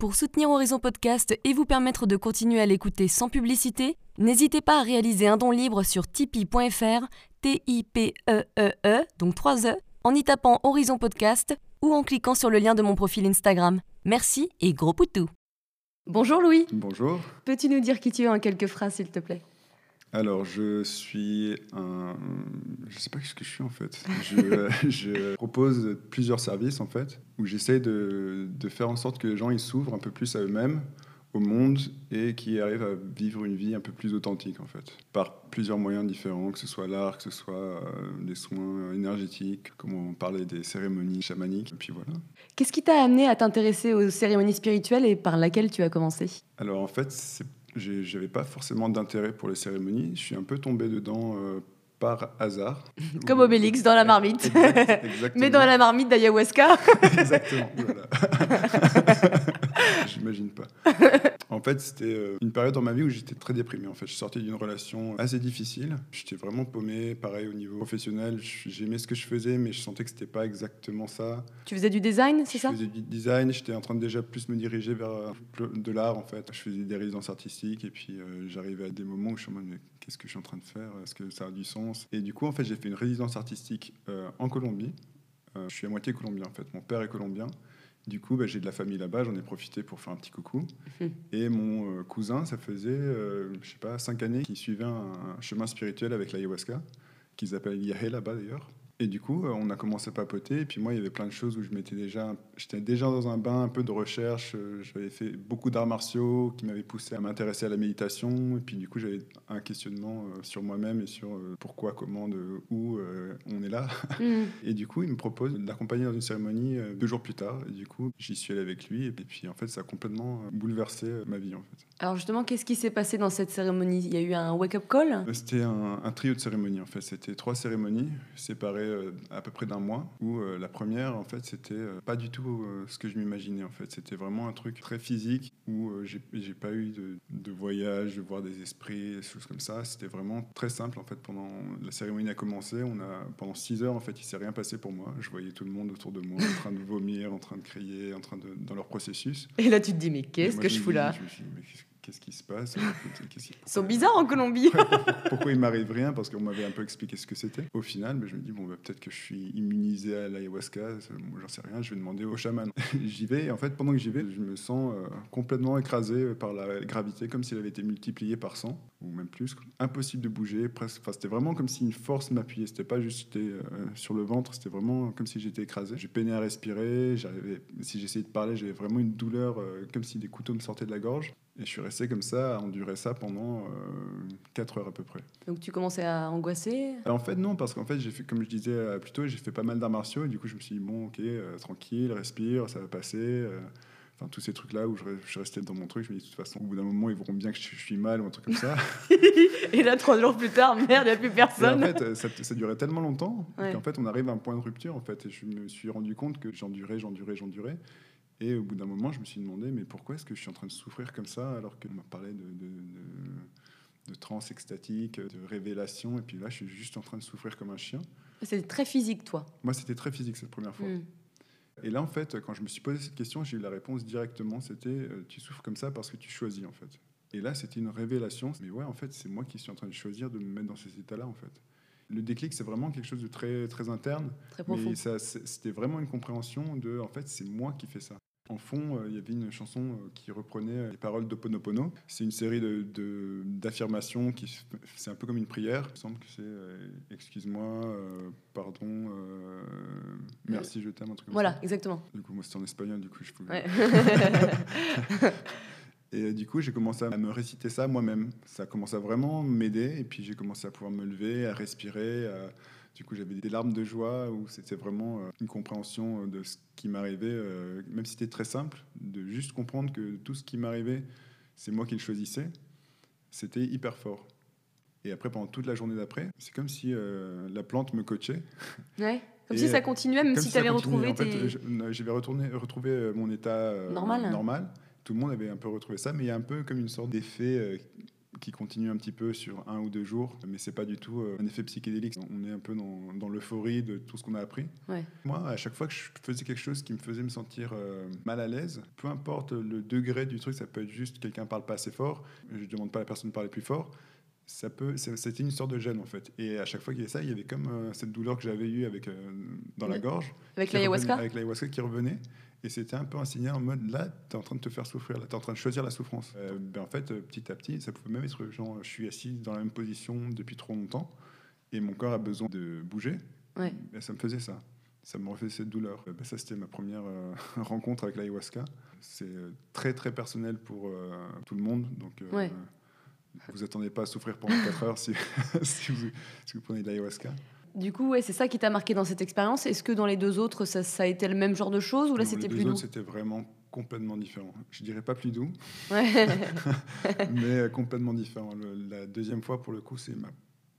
Pour soutenir Horizon Podcast et vous permettre de continuer à l'écouter sans publicité, n'hésitez pas à réaliser un don libre sur tipeee.fr, T-I-P-E-E-E, -E, donc 3 E, en y tapant Horizon Podcast ou en cliquant sur le lien de mon profil Instagram. Merci et gros poutou Bonjour Louis. Bonjour. Peux-tu nous dire qui tu es en quelques phrases, s'il te plaît? Alors, je suis un. Je sais pas ce que je suis en fait. Je, je propose plusieurs services en fait, où j'essaie de, de, faire en sorte que les gens ils s'ouvrent un peu plus à eux-mêmes, au monde, et qui arrivent à vivre une vie un peu plus authentique en fait, par plusieurs moyens différents, que ce soit l'art, que ce soit euh, des soins énergétiques, comme on parlait des cérémonies chamaniques, et puis voilà. Qu'est-ce qui t'a amené à t'intéresser aux cérémonies spirituelles et par laquelle tu as commencé? Alors en fait, c'est j'avais pas forcément d'intérêt pour les cérémonies. Je suis un peu tombé dedans euh, par hasard. Comme Obélix dans la marmite. Exactement. Mais dans la marmite d'ayahuasca. Exactement. Voilà. J'imagine pas. En fait, c'était euh, une période dans ma vie où j'étais très déprimé. En fait, je sortais d'une relation assez difficile. J'étais vraiment paumé. Pareil au niveau professionnel, j'aimais ce que je faisais, mais je sentais que c'était pas exactement ça. Tu faisais du design, c'est ça? Je faisais du design. J'étais en train de déjà plus me diriger vers euh, de l'art. En fait, je faisais des résidences artistiques et puis euh, j'arrivais à des moments où je me disais qu'est-ce que je suis en train de faire? Est-ce que ça a du sens? Et du coup, en fait, j'ai fait une résidence artistique en Colombie. je suis à moitié colombien en fait. Mon père est colombien. Du coup, bah, j'ai de la famille là-bas, j'en ai profité pour faire un petit coucou. Mhm. Et mon euh, cousin, ça faisait, euh, je sais pas, cinq années qu'il suivait un, chemin spirituel avec l'ayahuasca, qu'ils appellent Yahé là-bas d'ailleurs. Et du coup, euh, on a commencé à papoter. Et puis moi, il y avait plein de choses où je m'étais déjà, j'étais déjà dans un bain un peu de recherche. Euh, j'avais fait beaucoup d'arts martiaux qui m'avaient poussé à m'intéresser à la méditation. Et puis du coup, j'avais un questionnement euh, sur moi-même et sur pourquoi, comment, de, où on est là. Mm. Et du coup, il me propose d'accompagner dans une cérémonie deux jours plus tard. Et du coup, j'y suis allé avec lui. Et puis en fait, ça a complètement bouleversé ma vie en fait. Alors justement, qu'est-ce qui s'est passé dans cette cérémonie? Il y a eu un wake-up call? C'était un, un, trio de cérémonies en fait. C'était trois cérémonies séparées à peu près d'un mois, où euh, la première, en fait, c'était euh, pas du tout ce que je m'imaginais, en fait. C'était vraiment un truc très physique, où j'ai pas eu de, de, voyage, de voir des esprits, des choses comme ça. C'était vraiment très simple, en fait. Pendant la cérémonie a commencé, on a, pendant six heures, en fait, il s'est rien passé pour moi. Je voyais tout le monde autour de moi, en train de vomir, en train de crier, en train de, dans leur processus. Et là, tu te dis, mais qu'est-ce que je fous là? Qu'est-ce qui se passe Ils sont bizarres en Colombie. pourquoi il m'arrive rien Parce qu'on m'avait un peu expliqué ce que c'était. Au final, ben, je me dis, bon, bah, peut-être que je suis immunisé à l'ayahuasca, j'en sais rien, je vais demander au chaman. j'y vais, et en fait, pendant que j'y vais, je me sens euh, complètement écrasé par la gravité, comme s'il avait été multiplié par 100, ou même plus. Impossible de bouger, presque. Enfin, c'était vraiment comme si une force m'appuyait. C'était pas juste euh, sur le ventre, c'était vraiment comme si j'étais écrasé. J'ai peiné à respirer, si j'essayais de parler, j'avais vraiment une douleur, euh, comme si des couteaux me sortaient de la gorge. Et je suis resté comme ça, à endurer ça pendant 4 euh, heures à peu près. Donc tu commençais à angoisser? En fait, non, parce qu'en fait, j'ai fait, comme je disais euh, plus tôt, j'ai fait pas mal d'arts martiaux. Et du coup, je me suis dit, bon, ok, euh, tranquille, respire, ça va passer. Enfin, tous ces trucs-là où je, je, restais dans mon truc, je me dis, de toute façon, au bout d'un moment, ils verront bien que je, suis mal ou un truc comme ça. et là, trois jours plus tard, merde, il n'y a plus personne. en fait, ça, ça, durait tellement longtemps qu'en fait, on arrive à un point de rupture. En fait, et je me suis rendu compte que j'endurais, j'endurais, j'endurais. Et au bout d'un moment, je me suis demandé, mais pourquoi est-ce que je suis en train de souffrir comme ça alors qu'on m'a parlé de, de, de, transe extatique, de révélation, et puis là, je suis juste en train de souffrir comme un chien. C'était très physique, toi Moi, c'était très physique cette première fois. Hmm. Et là, en fait, quand je me suis posé cette question, j'ai eu la réponse directement, c'était euh, tu souffres comme ça parce que tu choisis, en fait. Et là, c'était une révélation. Mais ouais, en fait, c'est moi qui suis en train de choisir de me mettre dans ces états-là, en fait. Le déclic, c'est vraiment quelque chose de très, très interne. Très profond. Mais c'était vraiment une compréhension de, en fait, c'est moi qui fais ça. En fond, euh, il y avait une chanson euh, qui reprenait les paroles d'Oponopono. C'est une série d'affirmations de, qui c'est un peu comme une prière. Il me semble que c'est euh, excuse-moi, pardon, merci, je t'aime, un truc comme voilà, exactement. Du coup, moi c'était en espagnol, du coup je pouvais. Et du coup, j'ai commencé à me réciter ça moi-même. Ça a commencé à vraiment m'aider. Et puis, j'ai commencé à pouvoir me lever, à respirer, à du coup, j'avais des larmes de joie où c'était vraiment euh, une compréhension euh, de ce qui m'arrivait, euh, même si c'était très simple, de juste comprendre que tout ce qui m'arrivait, c'est moi qui le choisissais. C'était hyper fort. Et après, pendant toute la journée d'après, c'est comme si la plante me coachait. Ouais. Comme si ça continuait, même si, tu avais retrouvé en tes... J'avais retrouvé mon état normal. normal. Tout le monde avait un peu retrouvé ça, mais il y a un peu comme une sorte d'effet qui continue un petit peu sur un ou deux jours, mais c'est pas du tout un effet psychédélique. On est un peu dans, dans l'euphorie de tout ce qu'on a appris. Moi, à chaque fois que je faisais quelque chose qui me faisait me sentir mal à l'aise, peu importe le degré du truc, ça peut être juste quelqu'un parle pas assez fort, je demande pas à la personne de parler plus fort ça peut, c'était une sorte de gêne en fait. Et à chaque fois qu'il y avait ça, il y avait comme euh, cette douleur que j'avais eue avec, euh, dans la gorge. Avec l'ayahuasca? Avec l'ayahuasca qui revenait. Et c'était un peu un signal en mode là, tu es en train de te faire souffrir, là, tu es en train de choisir la souffrance. Euh, ben, en fait, petit à petit, ça pouvait même être genre, je suis assis dans la même position depuis trop longtemps et mon corps a besoin de bouger. Ouais. Ben, ça me faisait ça. Ça me refait cette douleur. Ben, ça, c'était ma première rencontre avec l'ayahuasca. C'est très, très personnel pour tout le monde. Donc, ouais vous attendez pas à souffrir pendant 4 heures si, si, vous, si, vous, prenez de l'ayahuasca. Du coup, ouais, c'est ça qui t'a marqué dans cette expérience. Est-ce que dans les deux autres, ça, ça, a été le même genre de choses ou là c'était plus doux C'était vraiment complètement différent. Je dirais pas plus doux, ouais. mais euh, complètement différent. la deuxième fois, pour le coup, c'est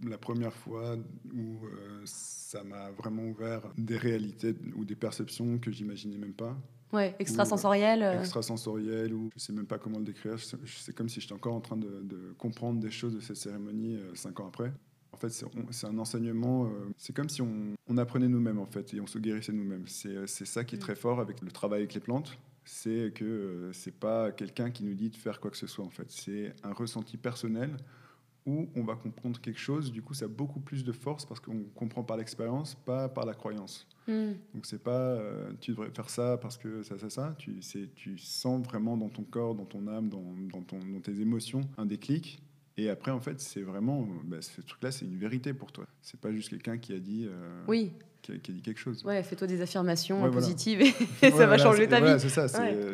la première fois où euh, ça m'a vraiment ouvert des réalités ou des perceptions que j'imaginais même pas. Ouais, extrasensoriel. Euh. Extrasensoriel, ou je sais même pas comment le décrire. C'est comme si j'étais encore en train de, comprendre des choses de cette cérémonie euh, cinq ans après. Fait, c'est un enseignement, euh, c'est comme si on, on apprenait nous-mêmes, en fait, et on se guérissait nous-mêmes. C'est ça qui est mm. très fort avec le travail avec les plantes, c'est que c'est pas quelqu'un qui nous dit de faire quoi que ce soit, en fait. C'est un ressenti personnel où on va comprendre quelque chose, du coup, ça a beaucoup plus de force parce qu'on comprend par l'expérience, pas par la croyance. Hmm. Donc c'est pas euh, tu devrais faire ça parce que ça, ça, ça. Tu, tu sens vraiment dans ton corps, dans ton âme, dans, dans, ton, dans tes émotions un déclic. Et après, en fait, c'est vraiment, bah, ce truc-là, c'est une vérité pour toi. C'est pas juste quelqu'un qui a dit. Euh, oui. Qui a, dit quelque chose. Ouais, fais-toi des affirmations positives et ça va changer ta vie. c'est ça.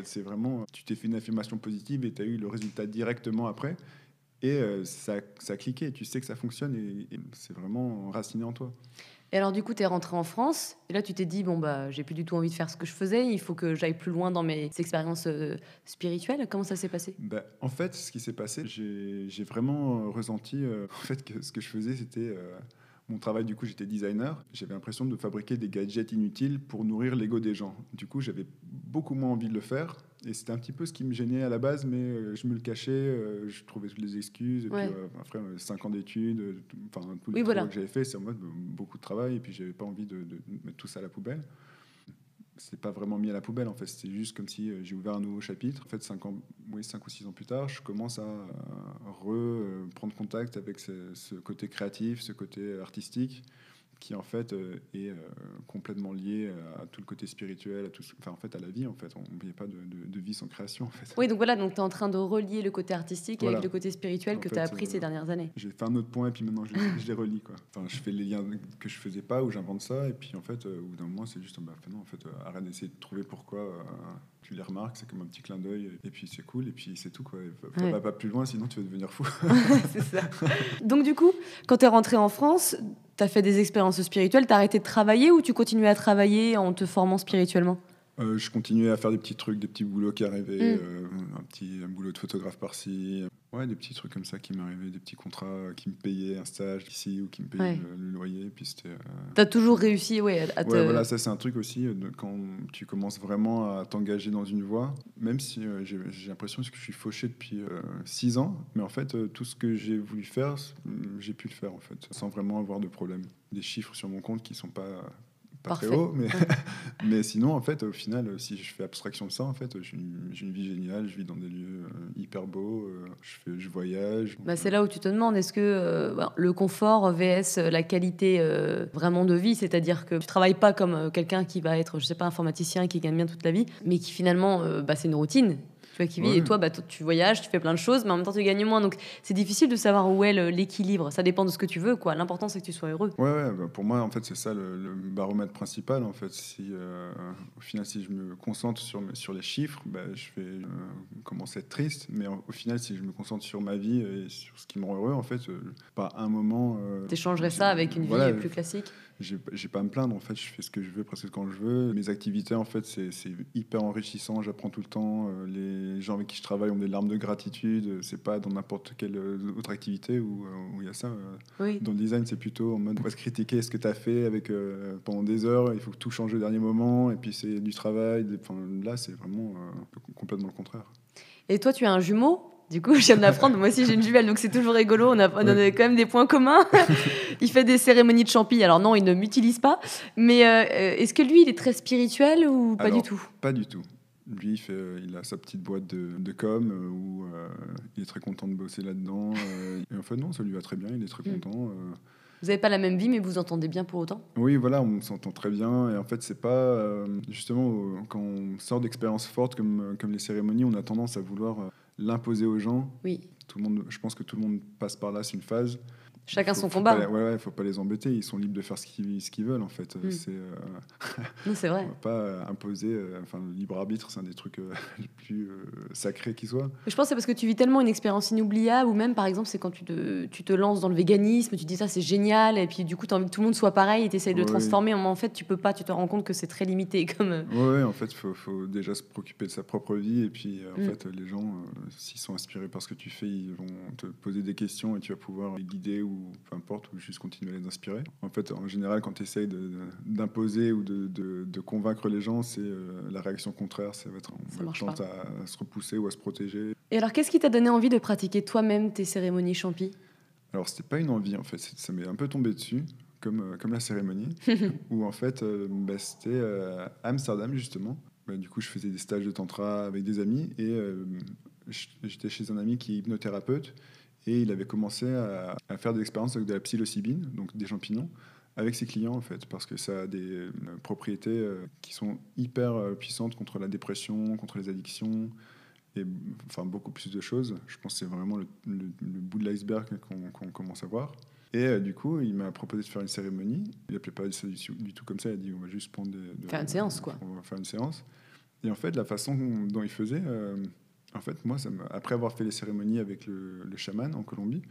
C'est vraiment, tu t'es fait une affirmation positive et tu as eu le résultat directement après. Et euh, ça, ça a cliqué. Tu sais que ça fonctionne et, et c'est vraiment enraciné en toi. Et alors, du coup, tu es rentré en France. Et là, tu t'es dit, bon, bah, j'ai plus du tout envie de faire ce que je faisais. Il faut que j'aille plus loin dans mes expériences euh, spirituelles. Comment ça s'est passé? Bah, En fait, ce qui s'est passé, j'ai vraiment euh, ressenti euh, en fait, que ce que je faisais, c'était. mon travail, du coup, j'étais designer. J'avais l'impression de fabriquer des gadgets inutiles pour nourrir l'ego des gens. Du coup, j'avais beaucoup moins envie de le faire. Et c'était un petit peu ce qui me gênait à la base, mais euh, je me le cachais, euh, je trouvais toutes les excuses. Et puis, euh, après, 5 ans d'études, enfin, tous les que j'avais fait, c'est en mode beaucoup de travail, et puis j'avais pas envie de, mettre tout ça à la poubelle. C'est pas vraiment mis à la poubelle, en fait. C'était juste comme si j'ai ouvert un nouveau chapitre. En fait, 5 ans, oui, cinq ou 6 ans plus tard, je commence à reprendre contact avec ce, ce, côté créatif, ce côté artistique qui en fait euh, est euh, complètement lié à tout le côté spirituel, à tout, enfin en fait à la vie en fait. On n'y pas de, de, vie sans création en fait. Oui, donc voilà, donc tu es en train de relier le côté artistique avec le côté spirituel que tu as appris euh, ces dernières années. J'ai fait un autre point et puis maintenant je, les relie quoi. Enfin, je fais les liens que je faisais pas ou j'invente ça et puis en fait au bout d'un moment c'est juste bah, non en fait arrête d'essayer de trouver pourquoi tu les remarques, c'est comme un petit clin d'œil, et puis c'est cool, et puis c'est tout. Quoi. Ouais. Va pas plus loin, sinon tu vas devenir fou. c'est ça. Donc du coup, quand tu es rentré en France, tu as fait des expériences spirituelles, tu as arrêté de travailler ou tu continuais à travailler en te formant spirituellement? Euh, je continuais à faire des petits trucs, des petits boulots qui arrivaient, mm. euh, un petit boulot de photographe par-ci. Ouais, des petits trucs comme ça qui m'arrivaient, des petits contrats qui me payaient un stage ici ou qui me payaient le, loyer. Puis c'était. Euh, T'as toujours réussi, ouais, à te. Ouais, voilà, ça c'est un truc aussi quand tu commences vraiment à t'engager dans une voie. Même si j'ai l'impression que je suis fauché depuis six ans, mais en fait tout ce que j'ai voulu faire, j'ai pu le faire en fait, sans vraiment avoir de problème. Des chiffres sur mon compte qui sont pas pas très haut, mais, mais sinon, en fait, au final, si je fais abstraction de ça, en fait, j'ai une, vie géniale, je vis dans des lieux euh, hyper beaux, euh, je, fais, je voyage. Bah, c'est là où tu te demandes, est-ce que euh, bah, le confort vs la qualité vraiment de vie, c'est-à-dire que tu travailles pas comme quelqu'un qui va être, je sais pas, informaticien qui gagne bien toute la vie, mais qui finalement, bah, c'est une routine qui vit. Et toi, bah, tu voyages, tu fais plein de choses, mais en même temps, tu gagnes moins. Donc, c'est difficile de savoir où est l'équilibre. Ça dépend de ce que tu veux. quoi. L'important, c'est que tu sois heureux. Ouais, ouais bah, pour moi, en fait, c'est ça le, baromètre principal. En fait, si euh, au final, si je me concentre sur, sur les chiffres, bah, je vais euh, commencer à être triste. Mais au final, si je me concentre sur ma vie et sur ce qui me rend heureux, en fait, euh, pas un moment. tu échangerais ça avec une vie plus classique? J'ai pas à me plaindre en fait je fais ce que je veux presque quand je veux. Mes activités en fait c'est hyper enrichissant. J'apprends tout le temps euh, les gens avec qui je travaille ont des larmes de gratitude. C'est pas dans n'importe quelle euh, autre activité où euh, il y a ça dans le design c'est plutôt en mode on va se critiquer ce que tu as fait avec pendant des heures. Il faut que tout change au dernier moment. Et puis c'est du travail enfin, là c'est vraiment complètement le contraire. Et toi tu as un jumeau? Du coup, je viens de l'apprendre. Moi aussi, j'ai une jumelle, donc c'est toujours rigolo. On a, on a quand même des points communs. il fait des cérémonies de champi. Alors non, il ne m'utilise pas. Mais euh, est-ce que lui, il est très spirituel ou pas du tout? Pas du tout. Lui, il, fait, euh, il a sa petite boîte de, de com euh, où il est très content de bosser là-dedans. et en fait, non, ça lui va très bien. Il est très hmm. content. Vous n'avez pas la même vie, mais vous vous entendez bien pour autant? Oui, voilà, on s'entend très bien. Et en fait, c'est pas. justement, quand on sort d'expériences fortes comme, comme les cérémonies, on a tendance à vouloir l'imposer aux gens. Oui. Tout le monde, je pense que tout le monde passe par là, c'est une phase. Chacun son combat. Pas, ouais, faut pas les embêter. Ils sont libres de faire ce qu'ils ce qu'ils veulent, en fait. Hmm. C'est. Euh... c'est vrai. On va pas euh, imposer. Euh, enfin, le libre arbitre, c'est un des trucs euh, les plus sacrés qui soient. Je pense que c'est parce que tu vis tellement une expérience inoubliable, ou même, par exemple, c'est quand tu te, tu te lances dans le véganisme, tu dis ça, c'est génial, et puis du coup, tu as envie que tout le monde soit pareil, et tu essayes de le transformer. Mais en fait, tu peux pas. Tu te rends compte que c'est très limité. Comme. Ouais, en fait, faut, faut déjà se préoccuper de sa propre vie, et puis en hmm. fait, les gens, s'ils sont inspirés par ce que tu fais, ils vont te poser des questions, et tu vas pouvoir les guider ou peu importe juste continuer à les inspirer. En fait, en général, quand tu essayes d'imposer ou de, de, convaincre les gens, c'est euh, la réaction contraire, ça va être on tente à, se repousser ou à se protéger. Et alors, qu'est-ce qui t'a donné envie de pratiquer toi-même tes cérémonies champi? Alors, c'était pas une envie, en fait, ça m'est un peu tombé dessus. Comme, euh, comme la cérémonie, où en fait, euh, bah, c'était à Amsterdam justement. Bah, du coup, je faisais des stages de tantra avec des amis et j'étais chez un ami qui est hypnothérapeute et il avait commencé à, faire des expériences avec de la psilocybine, donc des champignons, avec ses clients en fait, parce que ça a des euh, propriétés euh, qui sont hyper euh, puissantes contre la dépression, contre les addictions, et enfin beaucoup plus de choses. Je pense que c'est vraiment le, bout de l'iceberg qu'on commence à voir. Et du coup, il m'a proposé de faire une cérémonie. Il n'appelait pas ça du, tout comme ça. Il a dit on va juste prendre des, faire une séance quoi. On va faire une séance. Et en fait, la façon dont il faisait, en fait, moi, ça après avoir fait les cérémonies avec le, chaman en Colombie,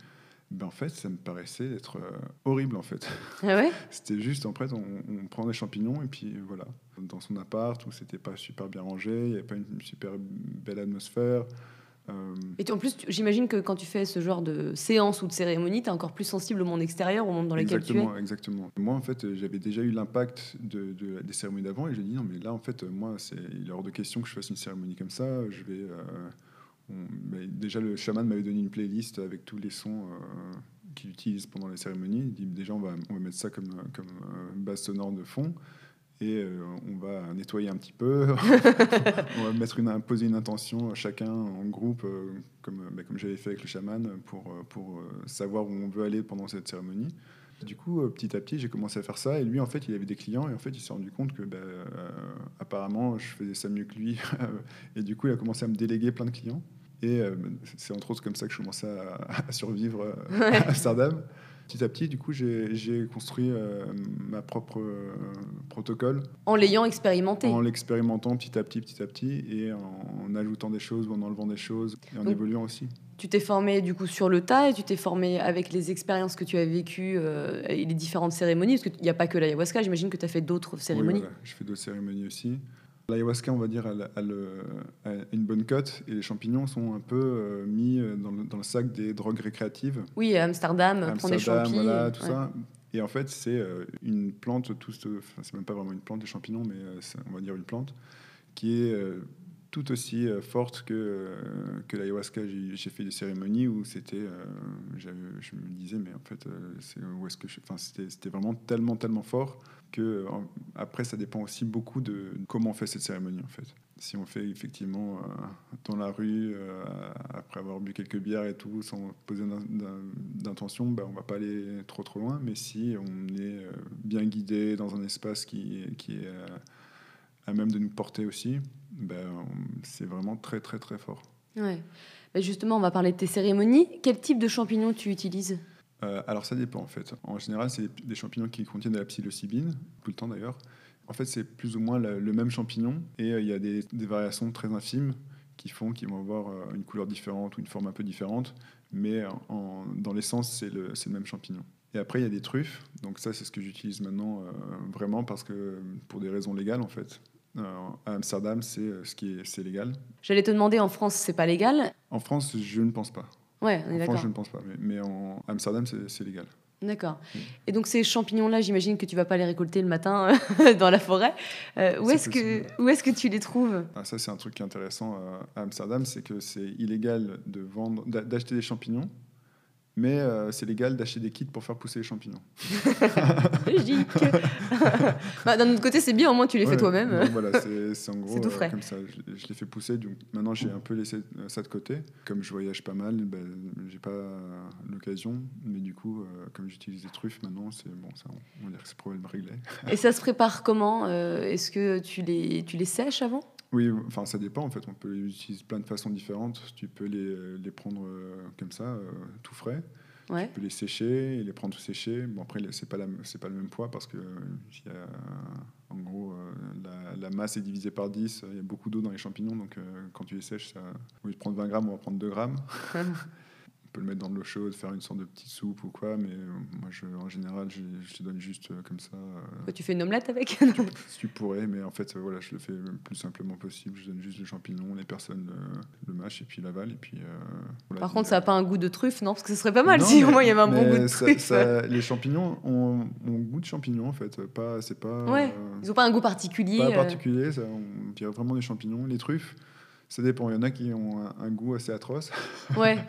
ben en fait, ça me paraissait être euh, horrible en fait. Ah ouais? C'était juste en fait, on, prend des champignons et puis voilà, dans son appart où c'était pas super bien rangé, il n'y avait pas une super belle atmosphère. Euh, et en plus, j'imagine que quand tu fais ce genre de séance ou de cérémonie, tu es encore plus sensible au monde extérieur, au monde dans lequel tu es. Exactement. Moi, en fait, j'avais déjà eu l'impact de, des cérémonies d'avant et j'ai dit non, mais là, en fait, moi, il est hors de question que je fasse une cérémonie comme ça. Je vais. Euh, déjà, le chaman m'avait donné une playlist avec tous les sons euh, qu'il utilise pendant les cérémonies. Il dit déjà, on va, on va mettre ça comme, comme base sonore de fond et euh, on va nettoyer un petit peu, on va mettre une, poser une intention chacun en groupe, euh, comme, bah, comme j'avais fait avec le chaman, pour, euh, pour savoir où on veut aller pendant cette cérémonie. Du coup, petit à petit, j'ai commencé à faire ça. Et lui, en fait, il avait des clients. Et en fait, il s'est rendu compte que, bah, apparemment, je faisais ça mieux que lui. et du coup, il a commencé à me déléguer plein de clients. Et c'est entre autres comme ça que je commençais à, à survivre à Amsterdam. Petit à petit, du coup, j'ai construit euh, ma propre euh, protocole. En l'ayant expérimenté En l'expérimentant petit à petit, petit à petit, et en, ajoutant des choses ou en enlevant des choses, et en évoluant aussi. Tu t'es formé du coup sur le tas et tu t'es formé avec les expériences que tu as vécues euh, et les différentes cérémonies Parce qu'il n'y a pas que l'ayahuasca, j'imagine que tu as fait d'autres cérémonies. Oui, je fais d'autres cérémonies aussi. L'ayahuasca, on va dire, a, une bonne cote et les champignons sont un peu euh, mis euh, dans le, sac des drogues récréatives. Oui, Amsterdam, Amsterdam des champignons. Voilà, tout ça. Et en fait, c'est euh, une plante, tout, c'est même pas vraiment une plante, des champignons, mais on va dire une plante, qui est tout aussi forte que, que l'ayahuasca. J'ai fait des cérémonies où c'était, je me disais, mais en fait, où est-ce que c'était vraiment tellement, tellement fort après ça dépend aussi beaucoup de comment on fait cette cérémonie en fait. Si on fait effectivement euh, dans la rue euh, après avoir bu quelques bières et tout sans poser d'intention, ben, on va pas aller trop trop loin. Mais si on est euh, bien guidé dans un espace qui, qui est à même de nous porter aussi, ben, c'est vraiment très très très fort. Ouais. Ben, justement, on va parler de tes cérémonies. Quel type de champignons tu utilises? Euh, alors ça dépend en fait. En général, c'est des champignons qui contiennent de la psilocybine, tout le temps d'ailleurs. En fait, c'est plus ou moins le, même champignon et euh, il y a des, variations très infimes qui font qu'ils vont avoir euh, une couleur différente ou une forme un peu différente, mais dans l'essence, c'est le, le, même champignon. Et après, il y a des truffes. Donc ça, c'est ce que j'utilise maintenant vraiment parce que pour des raisons légales en fait. à Amsterdam, c'est ce qui est, c'est légal. J'allais te demander, en France, c'est pas légal? En France, je ne pense pas. Ouais, on est d'accord. je ne pense pas, mais, mais en Amsterdam, c'est légal. D'accord. Et donc ces champignons-là, j'imagine que tu vas pas les récolter le matin dans la forêt. Euh, où est-ce que où est-ce que tu les trouves? Ah, ça, c'est un truc qui est intéressant euh, à Amsterdam, c'est que c'est illégal de vendre, d'a- d'acheter des champignons, mais euh, c'est légal d'acheter des kits pour faire pousser les champignons. Logique. bah, D'un autre côté, c'est bien, au moins tu les fais toi-même. voilà, c'est en gros tout euh, frais. comme ça. Je, je l'ai fait pousser, donc maintenant j'ai un peu laissé euh, ça de côté. Comme je voyage pas mal, ben, j'ai pas l'occasion, mais du coup, euh, comme j'utilise des truffes maintenant, c'est bon, ça, on va dire que c'est problème réglé. Et ça se prépare comment Est-ce que tu les, tu les sèches avant? Oui, enfin ça dépend en fait. On peut les utiliser plein de façons différentes. Tu peux les, les prendre euh, comme ça, euh, tout frais. Ouais. Tu peux les sécher et les prendre séchés. Bon après c'est pas la- c'est pas le même poids parce que euh, il y a, en gros euh, la, la masse est divisée par 10. Il y a beaucoup d'eau dans les champignons donc euh, quand tu les sèches, ça, au lieu de prendre 20 grammes, on va prendre 2 grammes. On peut le mettre dans de l'eau chaude, faire une sorte de petite soupe ou quoi, mais euh, moi je, en général je, je te donne juste euh, comme ça. euh, Quoi, Tu fais une omelette avec si tu pourrais, mais en fait, voilà, je le fais le plus simplement possible. Je donne juste les champignons, les personnes le mâchent et puis l'avalent. Et puis, voilà, Par contre, ça a- n'a pas un goût de truffe, non? Parce que ce serait pas mal Non, si au moins il y avait un bon goût de truffe. ça- les champignons ont, ont goût de champignons, en fait. Pas, c'est pas, Ouais, Ils n'ont pas un goût particulier. pas particulier. Ça, on dirait vraiment des champignons. Les truffes, ça dépend. Il y en a qui ont un, un goût assez atroce. Ouais.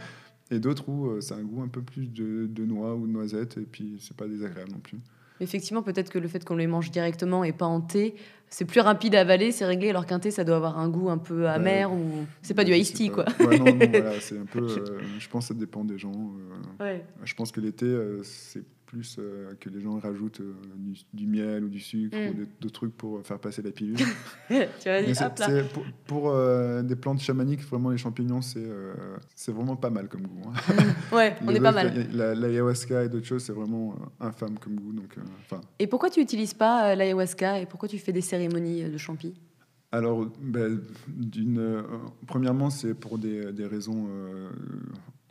Et d'autres où euh, c'est un goût un peu plus de, de noix ou de noisette. Et puis, c'est pas désagréable non plus. Effectivement, peut-être que le fait qu'on les mange directement et pas en thé, c'est plus rapide à avaler, c'est réglé, alors qu'un thé, ça doit avoir un goût un peu amer ou. C'est pas du iced sais tea, quoi. pas. Ouais, non, non, voilà, c'est un peu. euh, je pense que ça dépend des gens. euh, Ouais. Je pense que l'été, euh, c'est plus euh, que les gens rajoutent euh, du, du miel ou du sucre Mm. ou des- d'autres trucs pour faire passer la pilule. tu vas Mais dire, c'est- hop là. c'est pour pour, euh, des plantes chamaniques, vraiment les champignons, c'est euh, c'est vraiment pas mal comme goût. hein. Ouais, on est pas mal. la- la- L'ayahuasca et d'autres choses, c'est vraiment euh, infâme comme goût. Donc, euh, Et pourquoi tu n'utilises pas euh, l'ayahuasca et pourquoi tu fais des cérémonies euh, de champi? Alors, ben, d'une, euh, premièrement, c'est pour des, des raisons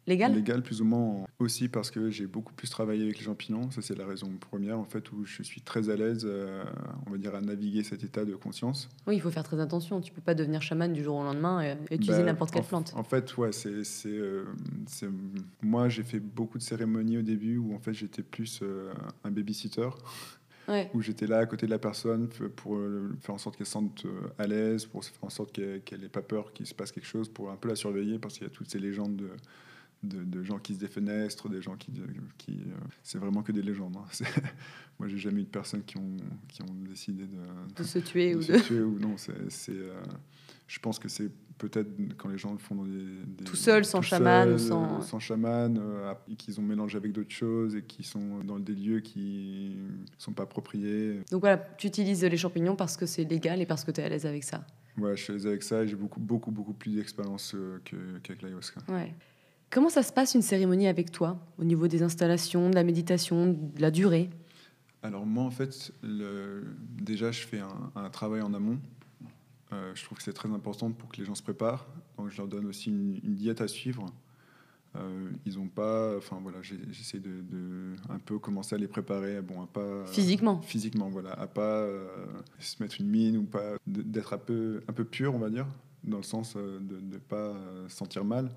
Légal légales, plus ou moins. Aussi parce que j'ai beaucoup plus travaillé avec les champignons. Ça, c'est la raison première, en fait, où je suis très à l'aise, euh, on va dire, à naviguer cet état de conscience. Oui, il faut faire très attention. Tu peux pas devenir chaman du jour au lendemain et utiliser Ben, n'importe quelle plante. En fait, ouais, c'est, euh, c'est- moi, j'ai fait beaucoup de cérémonies au début où, en fait, j'étais plus euh, un babysitter. Ouais. où j'étais là à côté de la personne pour faire en sorte qu'elle se sente à l'aise, pour faire en sorte qu'elle qu'elle n'ait pas peur qu'il se passe quelque chose, pour un peu la surveiller, parce qu'il y a toutes ces légendes de, de, de gens qui se défenestrent, des gens qui... qui euh, c'est vraiment que des légendes. hein. Moi, j'ai jamais eu de personnes qui ont, qui ont décidé de, De se tuer de ou se de. tuer ou non. C'est, euh, je pense que c'est peut-être quand les gens le font dans des, des- Tout seul, sans chaman sans- euh, sans chaman, euh, qu'ils ont mélangé avec d'autres choses et qui sont dans des lieux qui sont pas appropriés. Donc voilà, tu utilises les champignons parce que c'est légal et parce que tu es à l'aise avec ça. Ouais, je suis à l'aise avec ça et j'ai beaucoup, beaucoup, beaucoup plus d'expérience qu'avec l'ayahuasca. Ouais. Comment ça se passe une cérémonie avec toi au niveau des installations, de la méditation, de la durée? Alors moi, en fait, le- déjà, je fais un, un travail en amont. Euh, je trouve que c'est très important pour que les gens se préparent. Donc, je leur donne aussi une, une diète à suivre. Euh, ils ont pas, enfin voilà, j'essaie de, de un peu commencer à les préparer. Bon, à pas Physiquement physiquement, voilà, à pas euh, se mettre une mine ou pas d'être un peu un peu pur, on va dire, dans le sens de ne pas se sentir mal.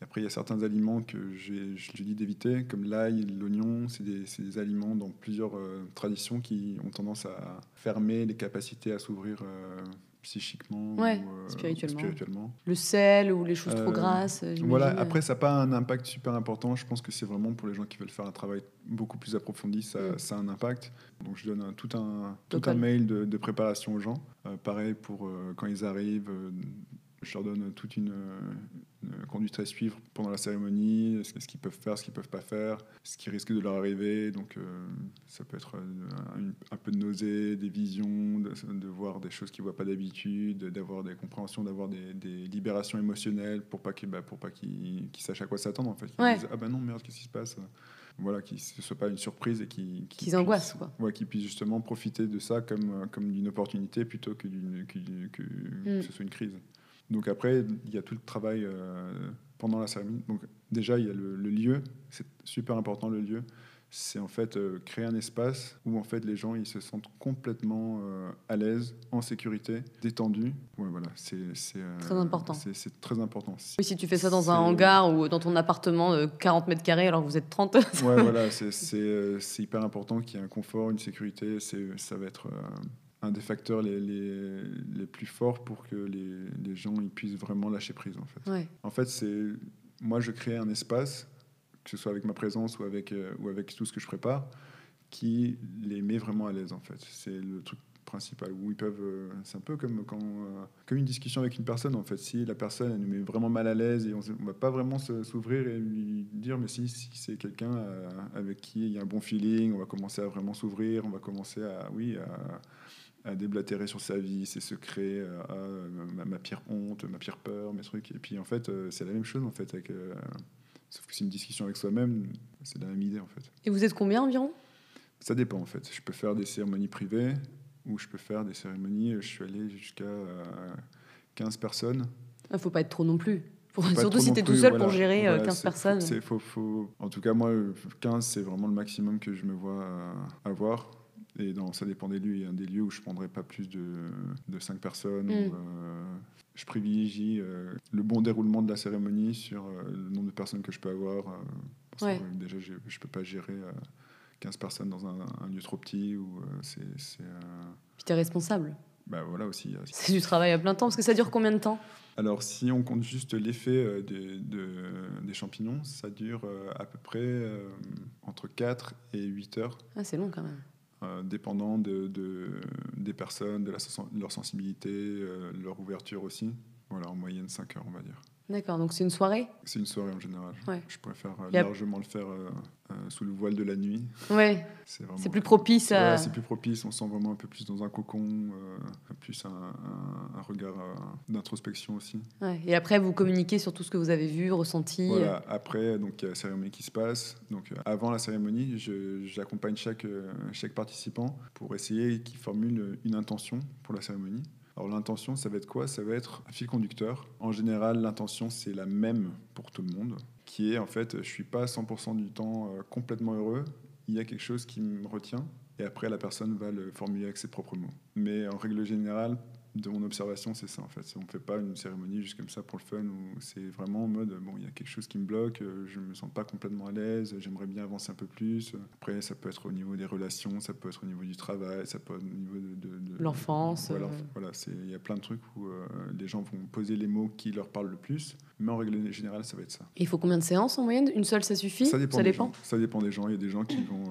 Et après, il y a certains aliments que j'ai- je lui dis d'éviter, comme l'ail, l'oignon. C'est des, aliments dans plusieurs euh, traditions qui ont tendance à fermer les capacités à s'ouvrir euh, psychiquement Ouais, ou euh, spirituellement. spirituellement. Le sel ou les choses trop grasses. Voilà, après, ça n'a pas un impact super important. Je pense que c'est vraiment pour les gens qui veulent faire un travail beaucoup plus approfondi, ça, Mm. ça a un impact. Donc, je donne un- tout, un, tout un mail de, de préparation aux gens. Pareil pour quand ils arrivent. Je leur donne toute une, une conduite à suivre pendant la cérémonie, ce qu'ils peuvent faire, ce qu'ils peuvent pas faire, ce qui risque de leur arriver. Donc, euh, ça peut être un, un peu de nausée, des visions, de, de voir des choses qu'ils voient pas d'habitude, d'avoir des compréhensions, d'avoir des, des libérations émotionnelles pour pas qu'ils bah, sachent à quoi s'attendre en fait. Qu'ils Ouais. disent ah ben non merde qu'est-ce qui se passe? Voilà, que ce soit pas une surprise et qu'ils Qu'ils angoissent, quoi. Ouais, qu'ils puissent justement profiter de ça comme, comme d'une opportunité plutôt que, d'une, que, que, que Mm. ce soit une crise. Donc après, il y a tout le travail euh, pendant la cérémonie. Donc déjà, il y a le, le lieu, c'est super important le lieu. c'est en fait euh, créer un espace où en fait les gens ils se sentent complètement euh, à l'aise, en sécurité, détendus. Ouais, voilà, c'est très important. C'est très important. Oui, si tu fais ça dans un hangar ou dans ton appartement de 40 mètres carrés alors que vous êtes 30. ouais, voilà, c'est hyper important qu'il y ait un confort, une sécurité. Ça va être un des facteurs les, les, les, plus forts pour que les, les, gens ils puissent vraiment lâcher prise en fait. Ouais. En fait, c'est moi je crée un espace que ce soit avec ma présence ou avec, euh, ou avec tout ce que je prépare, qui les met vraiment à l'aise en fait. C'est le truc principal où ils peuvent. Euh, c'est un peu comme quand euh, comme une discussion avec une personne en fait. Si la personne elle nous met vraiment mal à l'aise et on, ne va pas vraiment s'ouvrir et lui dire mais si, si c'est quelqu'un avec qui il y a un bon feeling, on va commencer à vraiment s'ouvrir, on va commencer à oui à, à déblatérer sur sa vie, ses secrets, à, ma, pire honte, ma pire peur, mes trucs. Et puis en fait c'est la même chose en fait avec Sauf que c'est une discussion avec soi-même, c'est la même idée en fait. Et vous êtes combien environ? Ça dépend en fait. Je peux faire des cérémonies privées ou je peux faire des cérémonies, je suis allé jusqu'à 15 euh, personnes. Il ne faut pas être trop non plus. surtout si tu es tout seul pour gérer 15 euh, personnes. Faut, faut, en tout cas, moi, 15, c'est vraiment le maximum que je me vois euh, avoir. Et ça dépend des lieux. Il y a des lieux où je ne prendrai pas plus de, de 5 personnes. Mm je privilégie euh, le bon déroulement de la cérémonie sur euh, le nombre de personnes que je peux avoir. Euh, que, déjà, je ne peux pas gérer 15 personnes dans un, lieu trop petit. Ou, c'est, Puis tu es responsable bah, voilà aussi. C'est du travail à plein temps, parce que ça dure combien de temps? Alors, si on compte juste l'effet des, des, champignons, ça dure à peu près entre 4 et 8 heures. Ah, c'est long quand même. Euh, dépendant de, des personnes, de, leur sensibilité, euh, leur ouverture aussi. Voilà, en moyenne 5 heures, on va dire. D'accord, donc c'est une soirée? C'est une soirée en général. Je préfère euh, largement le faire euh, euh, sous le voile de la nuit. Ouais. C'est plus propice à. c'est plus propice, on sent vraiment un peu plus dans un cocon, plus un, regard d'introspection aussi. Ouais. Et après, vous communiquez sur tout ce que vous avez vu, ressenti Voilà, après, donc, il y a la cérémonie qui se passe. Donc, avant la cérémonie, j'accompagne chaque, chaque participant pour essayer qu'il formule une intention pour la cérémonie. Alors l'intention, ça va être quoi? Ça va être un fil conducteur. En général, l'intention, c'est la même pour tout le monde, qui est en fait, je suis pas 100% du temps euh, complètement heureux, il y a quelque chose qui me retient, et après la personne va le formuler avec ses propres mots. Mais en règle générale, de mon observation, c'est ça en fait. On ne fait pas une cérémonie juste comme ça pour le fun, où c'est vraiment en mode, bon, il y a quelque chose qui me bloque, euh, je ne me sens pas complètement à l'aise, j'aimerais bien avancer un peu plus. Après, ça peut être au niveau des relations, ça peut être au niveau du travail, ça peut être au niveau de... L'enfance. Voilà, euh. voilà il y a plein de trucs où euh, les gens vont poser les mots qui leur parlent le plus, mais en règle générale, ça va être ça. Et il faut combien de séances en moyenne? Une seule, ça suffit? Ça dépend. Ça dépend, ça dépend des gens. Il y a des gens qui vont...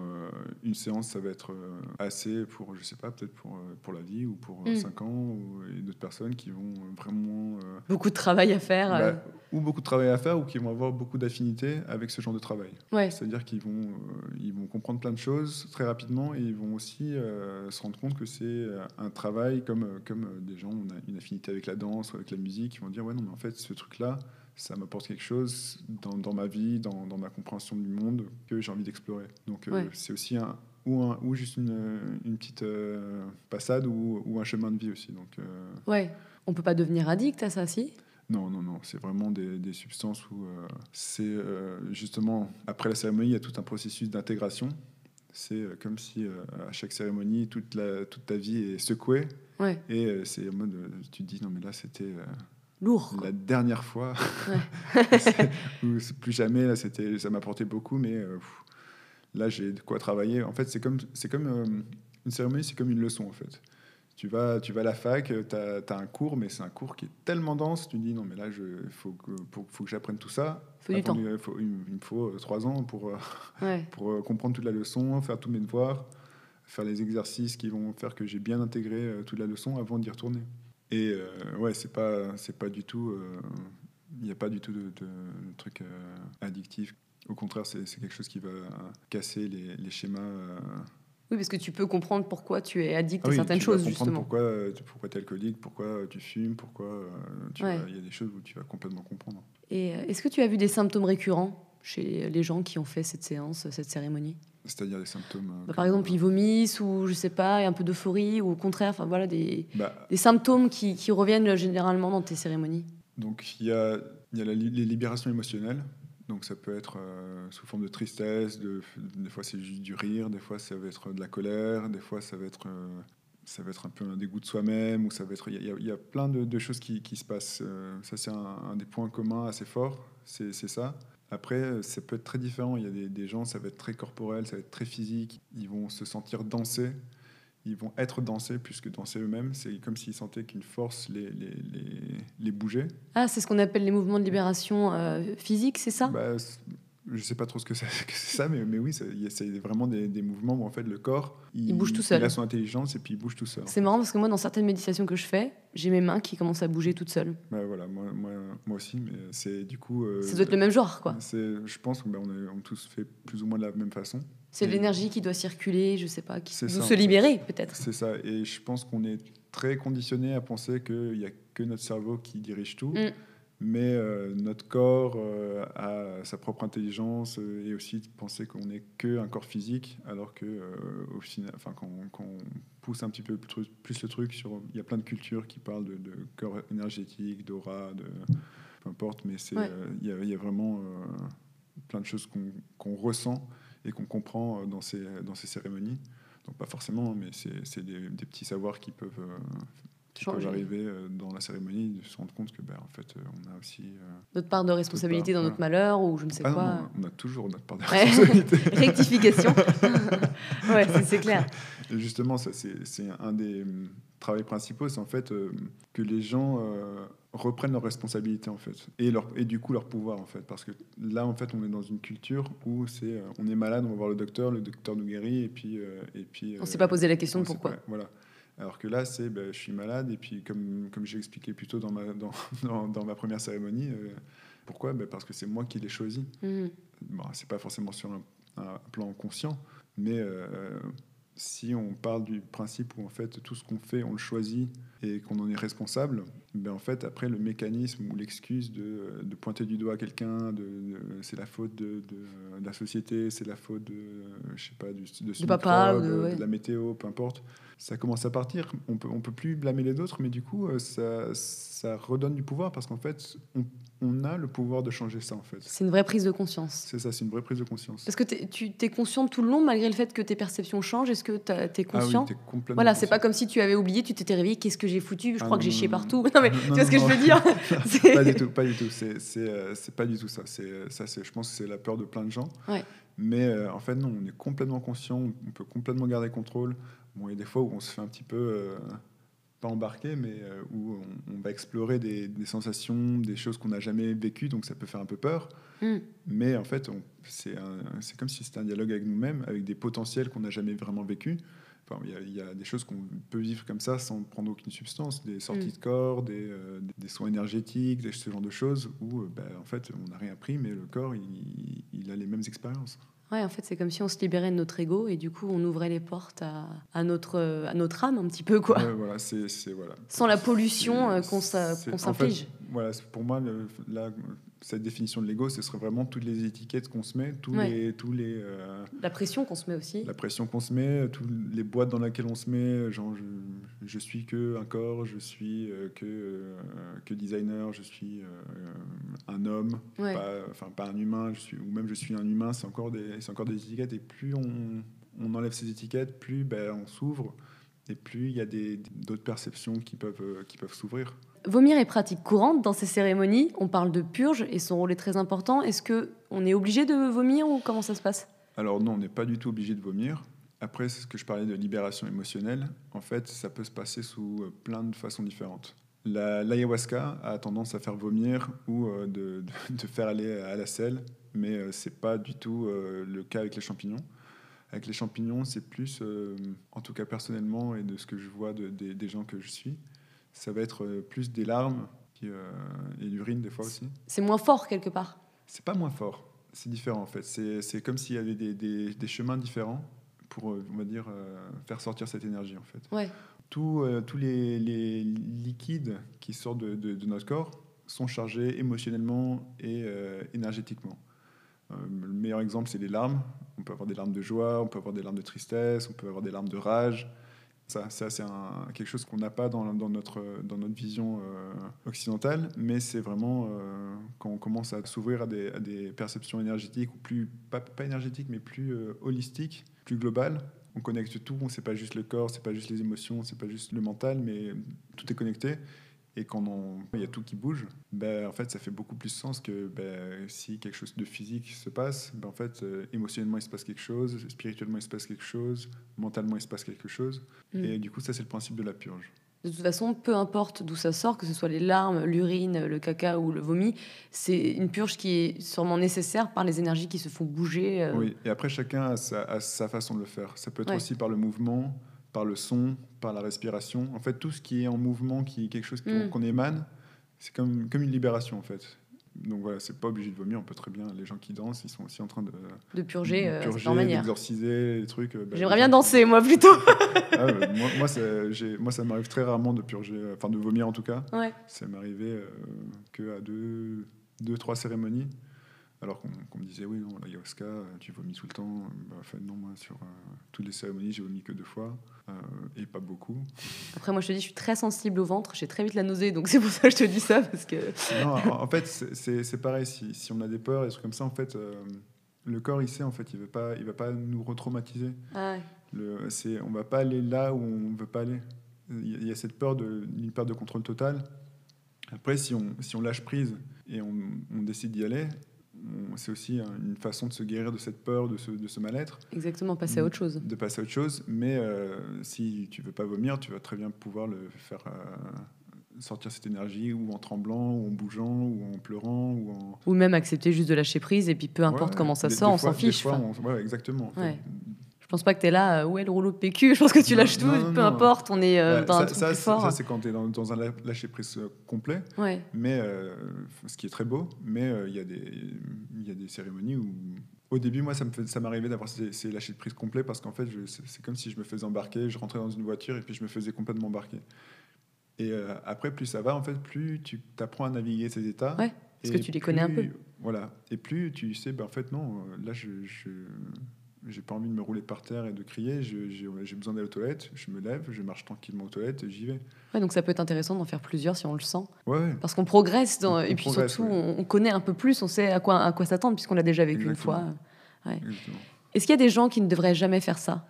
une séance, ça va être assez pour, je sais pas, peut-être pour, pour la vie ou pour 5 mm. ans, ou, et d'autres personnes qui vont vraiment... Euh, beaucoup de travail à faire. Bah, euh. ou beaucoup de travail à faire, ou qui vont avoir beaucoup d'affinités avec ce genre de travail. Ouais. C'est-à-dire qu'ils vont, euh, ils vont comprendre plein de choses très rapidement, et ils vont aussi se rendre compte que c'est un travail comme, comme des gens, on a une affinité avec la danse ou avec la musique, ils vont dire, ouais, non, mais en fait, ce truc-là, ça m'apporte quelque chose dans, dans, ma vie, dans, dans, ma compréhension du monde que j'ai envie d'explorer. Donc c'est aussi un, ou, un, ou juste une, une petite euh, passade ou, ou, un chemin de vie aussi. Donc, euh, Ouais, on peut pas devenir addict à ça, si? Non, non, non, c'est vraiment des, des, substances où euh, c'est justement, après la cérémonie, il y a tout un processus d'intégration. C'est comme si à chaque cérémonie, toute, la, toute ta vie est secouée. Ouais. Et c'est en mode, tu te dis, non, mais là, c'était lourd. La dernière fois, ouais. plus jamais, là, c'était, ça m'apportait beaucoup, mais là j'ai de quoi travailler. En fait, c'est comme, c'est comme euh, une cérémonie, c'est comme une leçon en fait. Tu vas, tu vas à la fac, tu as, un cours, mais c'est un cours qui est tellement dense, tu dis non, mais là, il faut que, faut que j'apprenne tout ça. Faut du temps. Il, me faut euh, trois ans pour, euh, pour comprendre toute la leçon, faire tous mes devoirs, faire les exercices qui vont faire que j'ai bien intégré toute la leçon avant d'y retourner. Et ouais, c'est pas, pas du tout. Il n'y a pas du tout de, de truc addictif. Au contraire, c'est quelque chose qui va casser les, schémas. Euh. Oui, parce que tu peux comprendre pourquoi tu es addict ah à certaines choses, justement. Pourquoi, pourquoi tu es alcoolique, pourquoi tu fumes, pourquoi. Euh, il y a des choses où tu vas complètement comprendre. Et euh, est-ce que tu as vu des symptômes récurrents chez les gens qui ont fait cette séance, cette cérémonie? C'est-à-dire des symptômes. Bah, par exemple, ils vomissent ou je sais pas, un peu d'euphorie ou au contraire, enfin voilà des, bah. des symptômes qui, qui, reviennent généralement dans tes cérémonies. Donc il y a, y a les libérations émotionnelles Donc ça peut être euh, sous forme de tristesse, de, des fois c'est juste du rire, des fois ça va être de la colère, des fois ça va être, euh, ça va être un peu un dégoût de soi-même, ou ça va être... Il y, y a plein de, choses qui, qui se passent. Euh, ça c'est un, des points communs assez forts, c'est ça. Après, ça peut être très différent. Il y a des, des gens, ça va être très corporel, ça va être très physique. Ils vont se sentir danser, ils vont être dansés plus que danser eux-mêmes. C'est comme s'ils sentaient qu'une force les, les, les, les bougeait. Ah, c'est ce qu'on appelle les mouvements de libération euh, physique, c'est ça? Bah, je sais pas trop ce que c'est ça, mais, mais oui, c'est vraiment des, des mouvements où en fait le corps Il bouge tout seul. Il a son intelligence et puis il bouge tout seul. C'est marrant parce que moi, dans certaines méditations que je fais, j'ai mes mains qui commencent à bouger toutes seules. Bah, voilà, moi, moi, moi aussi, mais c'est du coup. euh, Ça doit être le même genre, quoi. Je pense qu'on on on tous fait plus ou moins de la même façon. C'est l'énergie qui doit circuler, je sais pas, qui doit ça, se libérer, peut-être. C'est ça. Et je pense qu'on est très conditionné à penser qu'il n'y a que notre cerveau qui dirige tout. Mm. Mais euh, notre corps euh, a sa propre intelligence euh, et aussi de penser qu'on n'est qu'un corps physique, alors que au final, enfin, quand, quand on pousse un petit peu plus, plus le truc, sur, il y a plein de cultures qui parlent de, de corps énergétique, d'aura, de peu importe, mais Ouais. il y, a- il y a vraiment plein de choses qu'on, ressent et qu'on comprend dans ces, dans ces cérémonies. Donc pas forcément, mais c'est, c'est des, des petits savoirs qui peuvent, qui peuvent Changer. arriver euh, dans la cérémonie, de se rendre compte que ben, en fait, euh, on a aussi... euh, Notre part de responsabilité dans voilà. notre malheur ou je ne sais ah quoi. non, on a toujours notre part de responsabilité. Rectification. ouais, c'est- clair. Et justement, ça, c'est, un des travaux principaux, c'est en fait que les gens reprennent leurs responsabilités en fait, et, leur, et du coup leur pouvoir en fait, parce que là en fait on est dans une culture où c'est, euh, on est malade, on va voir le docteur, le docteur nous guérit, et puis, euh, et puis On s'est pas posé la question on de pourquoi. pas, voilà. Alors que là, c'est ben, je suis malade, et puis comme, comme j'ai expliqué plus tôt dans ma, dans, dans, dans ma première cérémonie, euh, pourquoi? Ben, Parce que c'est moi qui l'ai choisi. Mhm. Bon, c'est pas forcément sur un, un plan conscient, mais euh, si on parle du principe où en fait tout ce qu'on fait, on le choisit et qu'on en est responsable, ben en fait après le mécanisme ou l'excuse de, de pointer du doigt quelqu'un, de, de- c'est la faute de, la société, c'est la faute de je sais pas du, de, ce papa microbe, ouais. de la météo, peu importe. Ça commence à partir. On peut on peut plus blâmer les autres, mais du coup euh, ça, ça redonne du pouvoir parce qu'en fait on, on a le pouvoir de changer ça en fait. C'est une vraie prise de conscience. C'est ça, c'est une vraie prise de conscience. Parce que t'es- tu es conscient tout le long, malgré le fait que tes perceptions changent. Est-ce que tu es conscient Ah oui, t'es complètement Voilà, c'est pas comme si tu avais oublié, tu t'étais réveillé, qu'est-ce que j'ai foutu? Je Ah crois que j'ai chié partout. non. Mais Non, tu vois ce que je veux dire? Pas du tout, pas du tout. C'est, euh, pas du tout ça. Euh, ça, je pense que c'est la peur de plein de gens. Ouais. Mais euh, en fait, non, on est complètement conscient, on peut complètement garder contrôle. Bon, il y a des fois où on se fait un petit peu, euh, pas embarquer, mais euh, où on, on va explorer des, des sensations, des choses qu'on n'a jamais vécues, donc ça peut faire un peu peur. Hmm. Mais en fait, c'est, comme si c'était un dialogue avec nous-mêmes, avec des potentiels qu'on n'a jamais vraiment vécus. Enfin, il y a- il y, a des choses qu'on peut vivre comme ça sans prendre aucune substance, des sorties Mm. de corps, des, euh, des- des soins énergétiques, ce genre de choses où euh, ben, en fait on n'a rien pris, mais le corps il, il a les mêmes expériences. Ouais, en fait, c'est comme si on se libérait de notre ego et du coup, on ouvrait les portes à, à notre, à notre âme un petit peu, quoi. Ouais, voilà, c'est, c'est- voilà. Sans la pollution euh, qu'on en fait, s'inflige. voilà, pour moi, le- la- cette définition de l'ego, ce serait vraiment toutes les étiquettes qu'on se met, tous Ouais. les, tous les, euh, La pression qu'on se met aussi. la pression qu'on se met, toutes les boîtes dans lesquelles on se met, genre je, je suis que un corps, je suis euh, que, euh, que designer, je suis un homme, Ouais. pas, enfin pas un humain, je suis, ou même je suis un humain, c'est encore des, c'est encore des étiquettes, et plus on, on enlève ces étiquettes, plus ben, on s'ouvre, et plus il y a des- d'autres perceptions qui peuvent, qui peuvent s'ouvrir. Vomir est pratique courante dans ces cérémonies. On parle de purge et son rôle est très important. Est-ce que on est obligé de vomir ou comment ça se passe? Alors non, on n'est pas du tout obligé de vomir. Après, c'est ce que je parlais de libération émotionnelle. En fait, ça peut se passer sous euh, plein de façons différentes. La- L'ayahuasca a tendance à faire vomir ou euh, de, faire aller à la selle, mais euh, c'est pas du tout euh, le cas avec les champignons. Avec les champignons, c'est plus, en tout cas personnellement et de ce que je vois de- des- des gens que je suis, ça va être euh, plus des larmes qui, euh, et l'urine des fois aussi. C'est moins fort quelque part. C'est pas moins fort, c'est différent en fait. C'est comme s'il y avait des, des- des chemins différents pour, euh, on va dire, euh, faire sortir cette énergie en fait. Ouais. Tous, euh, tous les, les liquides qui sortent de, de- de notre corps sont chargés émotionnellement et énergétiquement. Le meilleur exemple, c'est les larmes. On peut avoir des larmes de joie, on peut avoir des larmes de tristesse, on peut avoir des larmes de rage. Ça, ça c'est quelque chose qu'on n'a pas dans, notre, dans notre vision euh, occidentale, mais c'est vraiment euh, quand on commence à s'ouvrir à des perceptions énergétiques, ou plus, pas, pas énergétiques, mais plus euh, holistiques, plus globales, on connecte tout, c'est pas juste le corps, c'est pas juste les émotions, c'est pas juste le mental, mais tout est connecté. Et quand il y a tout qui bouge, ben, en fait, ça fait beaucoup plus sens que ben, si quelque chose de physique se passe, ben, en fait, euh, émotionnellement, il se passe quelque chose, spirituellement, il se passe quelque chose, mentalement, il se passe quelque chose. Mm. Et du coup, ça, c'est le principe de la purge. De toute façon, peu importe d'où ça sort, que ce soit les larmes, l'urine, le caca ou le vomi, c'est une purge qui est sûrement nécessaire par les énergies qui se font bouger. euh. Oui, et après, chacun a sa, a sa façon de le faire. Ça peut être Ouais. aussi par le mouvement, par le son, par la respiration. En fait, tout ce qui est en mouvement, qui est quelque chose qu'on Mm. qu'on émane, c'est comme, comme une libération, en fait. Donc voilà, c'est pas obligé de vomir, on peut très bien. Les gens qui dansent, ils sont aussi en train de de purger, euh, leur manière. d'exorciser les trucs. euh, bah, J'aimerais bien danser, moi, plutôt. Ah ouais, moi, moi, ça- j'ai- moi, ça m'arrive très rarement de purger, euh, enfin de vomir en tout cas. ouais. Ça m'est arrivé euh, que à deux, deux, trois cérémonies. Alors qu'on me disait, oui, non, l'ayahuasca, euh, tu vomis tout le temps. Bah, en fait, non, moi, sur euh, toutes les cérémonies, j'ai vomi que deux fois, euh, et pas beaucoup. Après, moi, je te dis, je suis très sensible au ventre. J'ai très vite la nausée, donc c'est pour ça que je te dis ça, parce que. non, en, fait, c'est- pareil. Si, si on a des peurs, des trucs comme ça, en fait, euh, le corps, il sait, en fait, il ne veut, pas- il va pas nous retraumatiser. Ah ouais. Le, on va pas aller là où on veut pas aller. Il y a, il y a cette peur de, d'une perte de contrôle totale. Après, si on, si on lâche prise et on, on décide d'y aller, c'est aussi un- une façon de se guérir de cette peur, de ce, de ce mal-être, Exactement, passer à autre chose. de passer à autre chose. Mais euh, si tu veux pas vomir, tu vas très bien pouvoir le faire euh, sortir cette énergie ou en tremblant, ou en bougeant, ou en pleurant, ou en Ou même accepter juste de lâcher prise, et puis peu importe Ouais, comment ça des- sort, des on s'en des fiche. fois, enfin. on- ouais, exactement. en fait. Ouais. Je pense pas que tu es là, euh, est le rouleau de PQ Je pense que tu Non, lâches tout, non, peu non. importe, on est euh, Ouais, dans ça, un truc ça, plus c'est- fort. ça, c'est quand tu es dans, dans un lâcher prise euh, complet. ouais. Mais euh, ce qui est très beau, mais il y, a des- il y a des cérémonies où. Au début, moi, ça me fait- ça m'arrivait d'avoir ces, ces lâchers de prise complets parce qu'en fait, c'est comme si je me faisais embarquer, je rentrais dans une voiture et puis je me faisais complètement embarquer. Et après, plus ça va, en fait, plus tu apprends à naviguer ces états. Ouais, parce et que tu les connais un peu. Voilà. Et plus tu sais, ben, en fait, non, là, je. je j'ai pas envie de me rouler par terre et de crier. J'ai besoin d'aller aux toilettes. Je me lève, je marche tranquillement aux toilettes et j'y vais. Ouais, donc ça peut être intéressant d'en faire plusieurs si on le sent. Ouais. Parce qu'on progresse, dans- On- et puis progresse, surtout, ouais. on, on connaît un peu plus, on sait à quoi, à quoi s'attendre, puisqu'on l'a déjà vécu une fois. Est-ce qu'il y a des gens qui ne devraient jamais faire ça?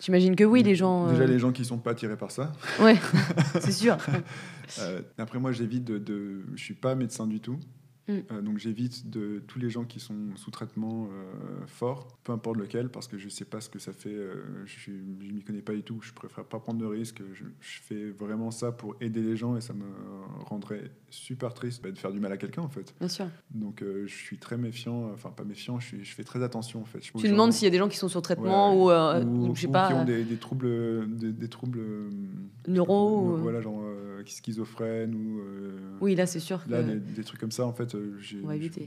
J'imagine que oui, les gens. Déjà, euh, les gens qui sont pas attirés par ça. Ouais, c'est sûr. Euh, après, moi, j'évite de, de. Je suis pas médecin du tout. Mm. Euh, donc, j'évite de tous les gens qui sont sous traitement euh, fort, peu importe lequel, parce que je sais pas ce que ça fait. euh, je je m'y connais pas du tout. Je préfère pas prendre de risques. Je, je fais vraiment ça pour aider les gens et ça me rendrait super triste bah, de faire du mal à quelqu'un, en fait. Bien sûr. Donc, euh, je suis très méfiant. Enfin, pas méfiant. Je, suis, je fais très attention, en fait. Tu gens. demandes s'il y a des gens qui sont sur traitement Ouais, ou, je sais ou pas, qui ont des, des troubles, des, des troubles neuro. ou- voilà, genre schizophrène ou Oui, là, c'est sûr que. là des, des trucs comme ça. En fait, euh,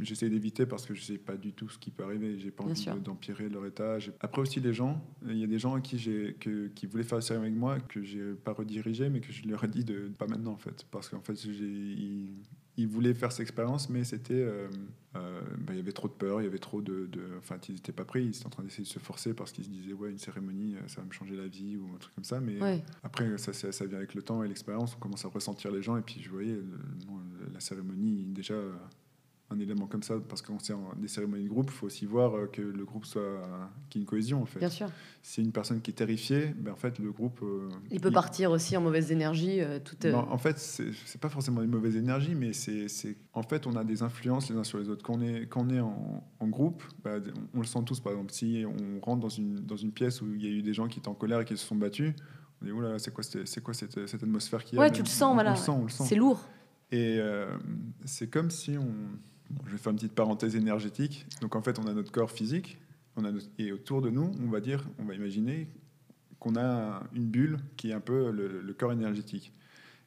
j'essaie d'éviter parce que je sais pas du tout ce qui peut arriver. J'ai pas Bien envie d'empirer leur état. Après aussi les gens, il y a des gens à qui j'ai que, qui voulaient faire la cérémonie avec moi que j'ai pas redirigé, mais que je leur ai dit de pas maintenant en fait, parce qu'en fait j'ai- ils, voulaient faire cette expérience, mais c'était euh, euh, bah, il y avait trop de peur, il y avait trop de, de- enfin ils étaient pas pris, ils étaient en train d'essayer de se forcer parce qu'ils se disaient ouais une cérémonie ça va me changer la vie ou un truc comme ça, mais Ouais. après, ça, ça, ça vient avec le temps et l'expérience. On commence à ressentir les gens. Et puis, je voyais, le- la cérémonie, déjà, un élément comme ça, parce qu'on sait des cérémonies de groupe, il faut aussi voir euh, que le groupe soit. qu'il y ait une cohésion, en fait. Bien sûr. Si une personne qui est terrifiée, ben, en fait, le groupe. euh, Il peut partir aussi en mauvaise énergie. euh, tout, euh, non, en fait, c'est pas forcément une mauvaise énergie, mais c'est en fait, on a des influences les uns sur les autres. Quand on est, quand on est en, en groupe, bah, on, on le sent tous. Par exemple, si on rentre dans une, dans une pièce où il y a eu des gens qui étaient en colère et qui se sont battus, on dit oula, c'est quoi, c'est quoi cette, cette atmosphère qui Ouais, tu le sens, on, voilà. On le sent, on le sent. C'est lourd. Et euh, c'est comme si on. je vais faire une petite parenthèse énergétique. Donc en fait, on a notre corps physique, et autour de nous, on va dire, on va imaginer qu'on a une bulle qui est un peu le, corps énergétique.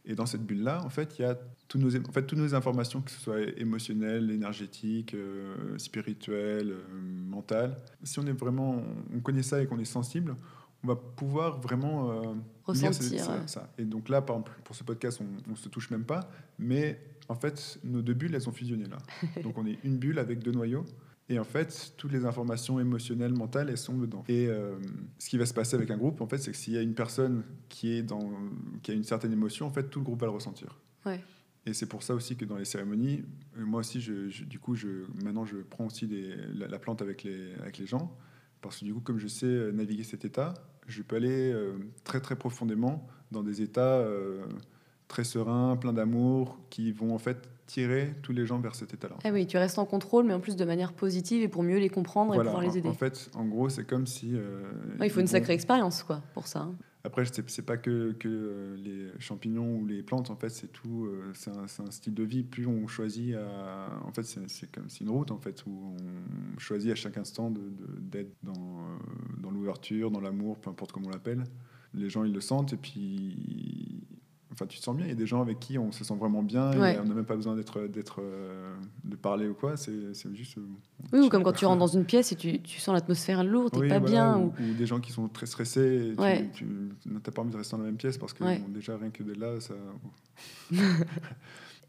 Et dans cette bulle-là, en fait, il y a toutes nos informations, que ce soit émotionnelles, énergétiques, euh, spirituelles, euh, mentales. Si on est vraiment, on connaît ça et qu'on est sensible, on va pouvoir vraiment euh, Ressentir, ça, ça. Et donc là, par exemple, pour ce podcast, on, on se touche même pas, mais en fait, nos deux bulles, elles sont fusionnées là. donc on est une bulle avec deux noyaux. Et en fait, toutes les informations émotionnelles, mentales, elles sont dedans. Et euh, ce qui va se passer avec un groupe, en fait, c'est que s'il y a une personne qui, est dans, qui a une certaine émotion, en fait, tout le groupe va le ressentir. Ouais. Et c'est pour ça aussi que dans les cérémonies, euh, moi aussi, je, du coup, je, maintenant, je prends aussi la, plante avec les, avec les gens. Parce que du coup, comme je sais euh, naviguer cet état, je peux aller très très profondément dans des états très sereins, pleins d'amour, qui vont en fait tirer tous les gens vers cet état-là. Ah oui, tu restes en contrôle, mais en plus de manière positive et pour mieux les comprendre et pouvoir les aider. En fait, en gros, c'est comme si. Euh, il faut une sacrée expérience, quoi, pour ça. Hein. Après, c'est pas que, que euh, les champignons ou les plantes, en fait, c'est tout. Euh, c'est un, un, style de vie. Plus on choisit, en fait, c'est comme c'est une route, en fait, où on choisit à chaque instant d'être dans, dans l'ouverture, dans l'amour, peu importe comment on l'appelle. Les gens, ils le sentent, et puis enfin, tu te sens bien. Il y a des gens avec qui on se sent vraiment bien. on n'a même pas besoin d'être, d'être, euh, de parler ou quoi. C'est, juste. Euh, oui, ou comme quand tu rentres dans une pièce et tu, tu sens l'atmosphère lourde, tu n'es pas bien. Ou... des gens qui sont très stressés. Et tu, n'as pas envie de rester dans la même pièce parce que déjà rien que d'être là, ça.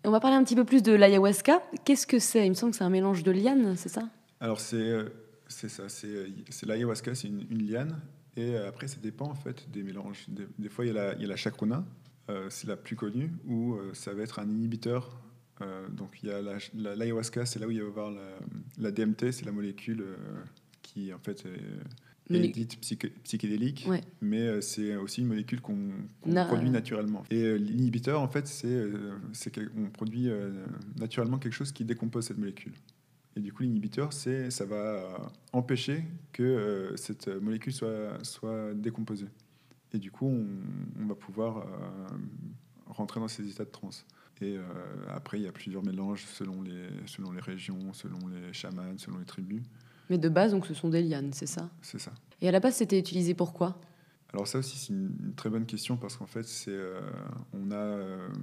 on va parler un petit peu plus de l'ayahuasca. Qu'est-ce que c'est? Il me semble que c'est un mélange de lianes, c'est ça? Alors c'est, euh, c'est ça. C'est, c'est l'ayahuasca, c'est une, liane. Et après, ça dépend en fait des mélanges. Des, fois, il y, a la, il y a la chacrona, euh, c'est la plus connue, où euh, ça va être un inhibiteur. Euh, donc il y a l'ayahuasca, c'est là où il va y avoir la, DMT, c'est la molécule qui en fait est dite psychédélique, mais c'est aussi une molécule qu'on produit naturellement. Et l'inhibiteur, en fait, c'est qu'on produit naturellement quelque chose qui décompose cette molécule. Et du coup, l'inhibiteur, ça va empêcher que cette molécule soit, soit décomposée. Et du coup, on, va pouvoir euh, rentrer dans ces états de transe. Et euh, après, il y a plusieurs mélanges selon les, selon les régions, selon les chamans, selon les tribus. Mais de base, donc, ce sont des lianes, c'est ça? C'est ça. Et à la base, c'était utilisé pourquoi alors ça aussi c'est une très bonne question parce qu'en fait c'est euh, on a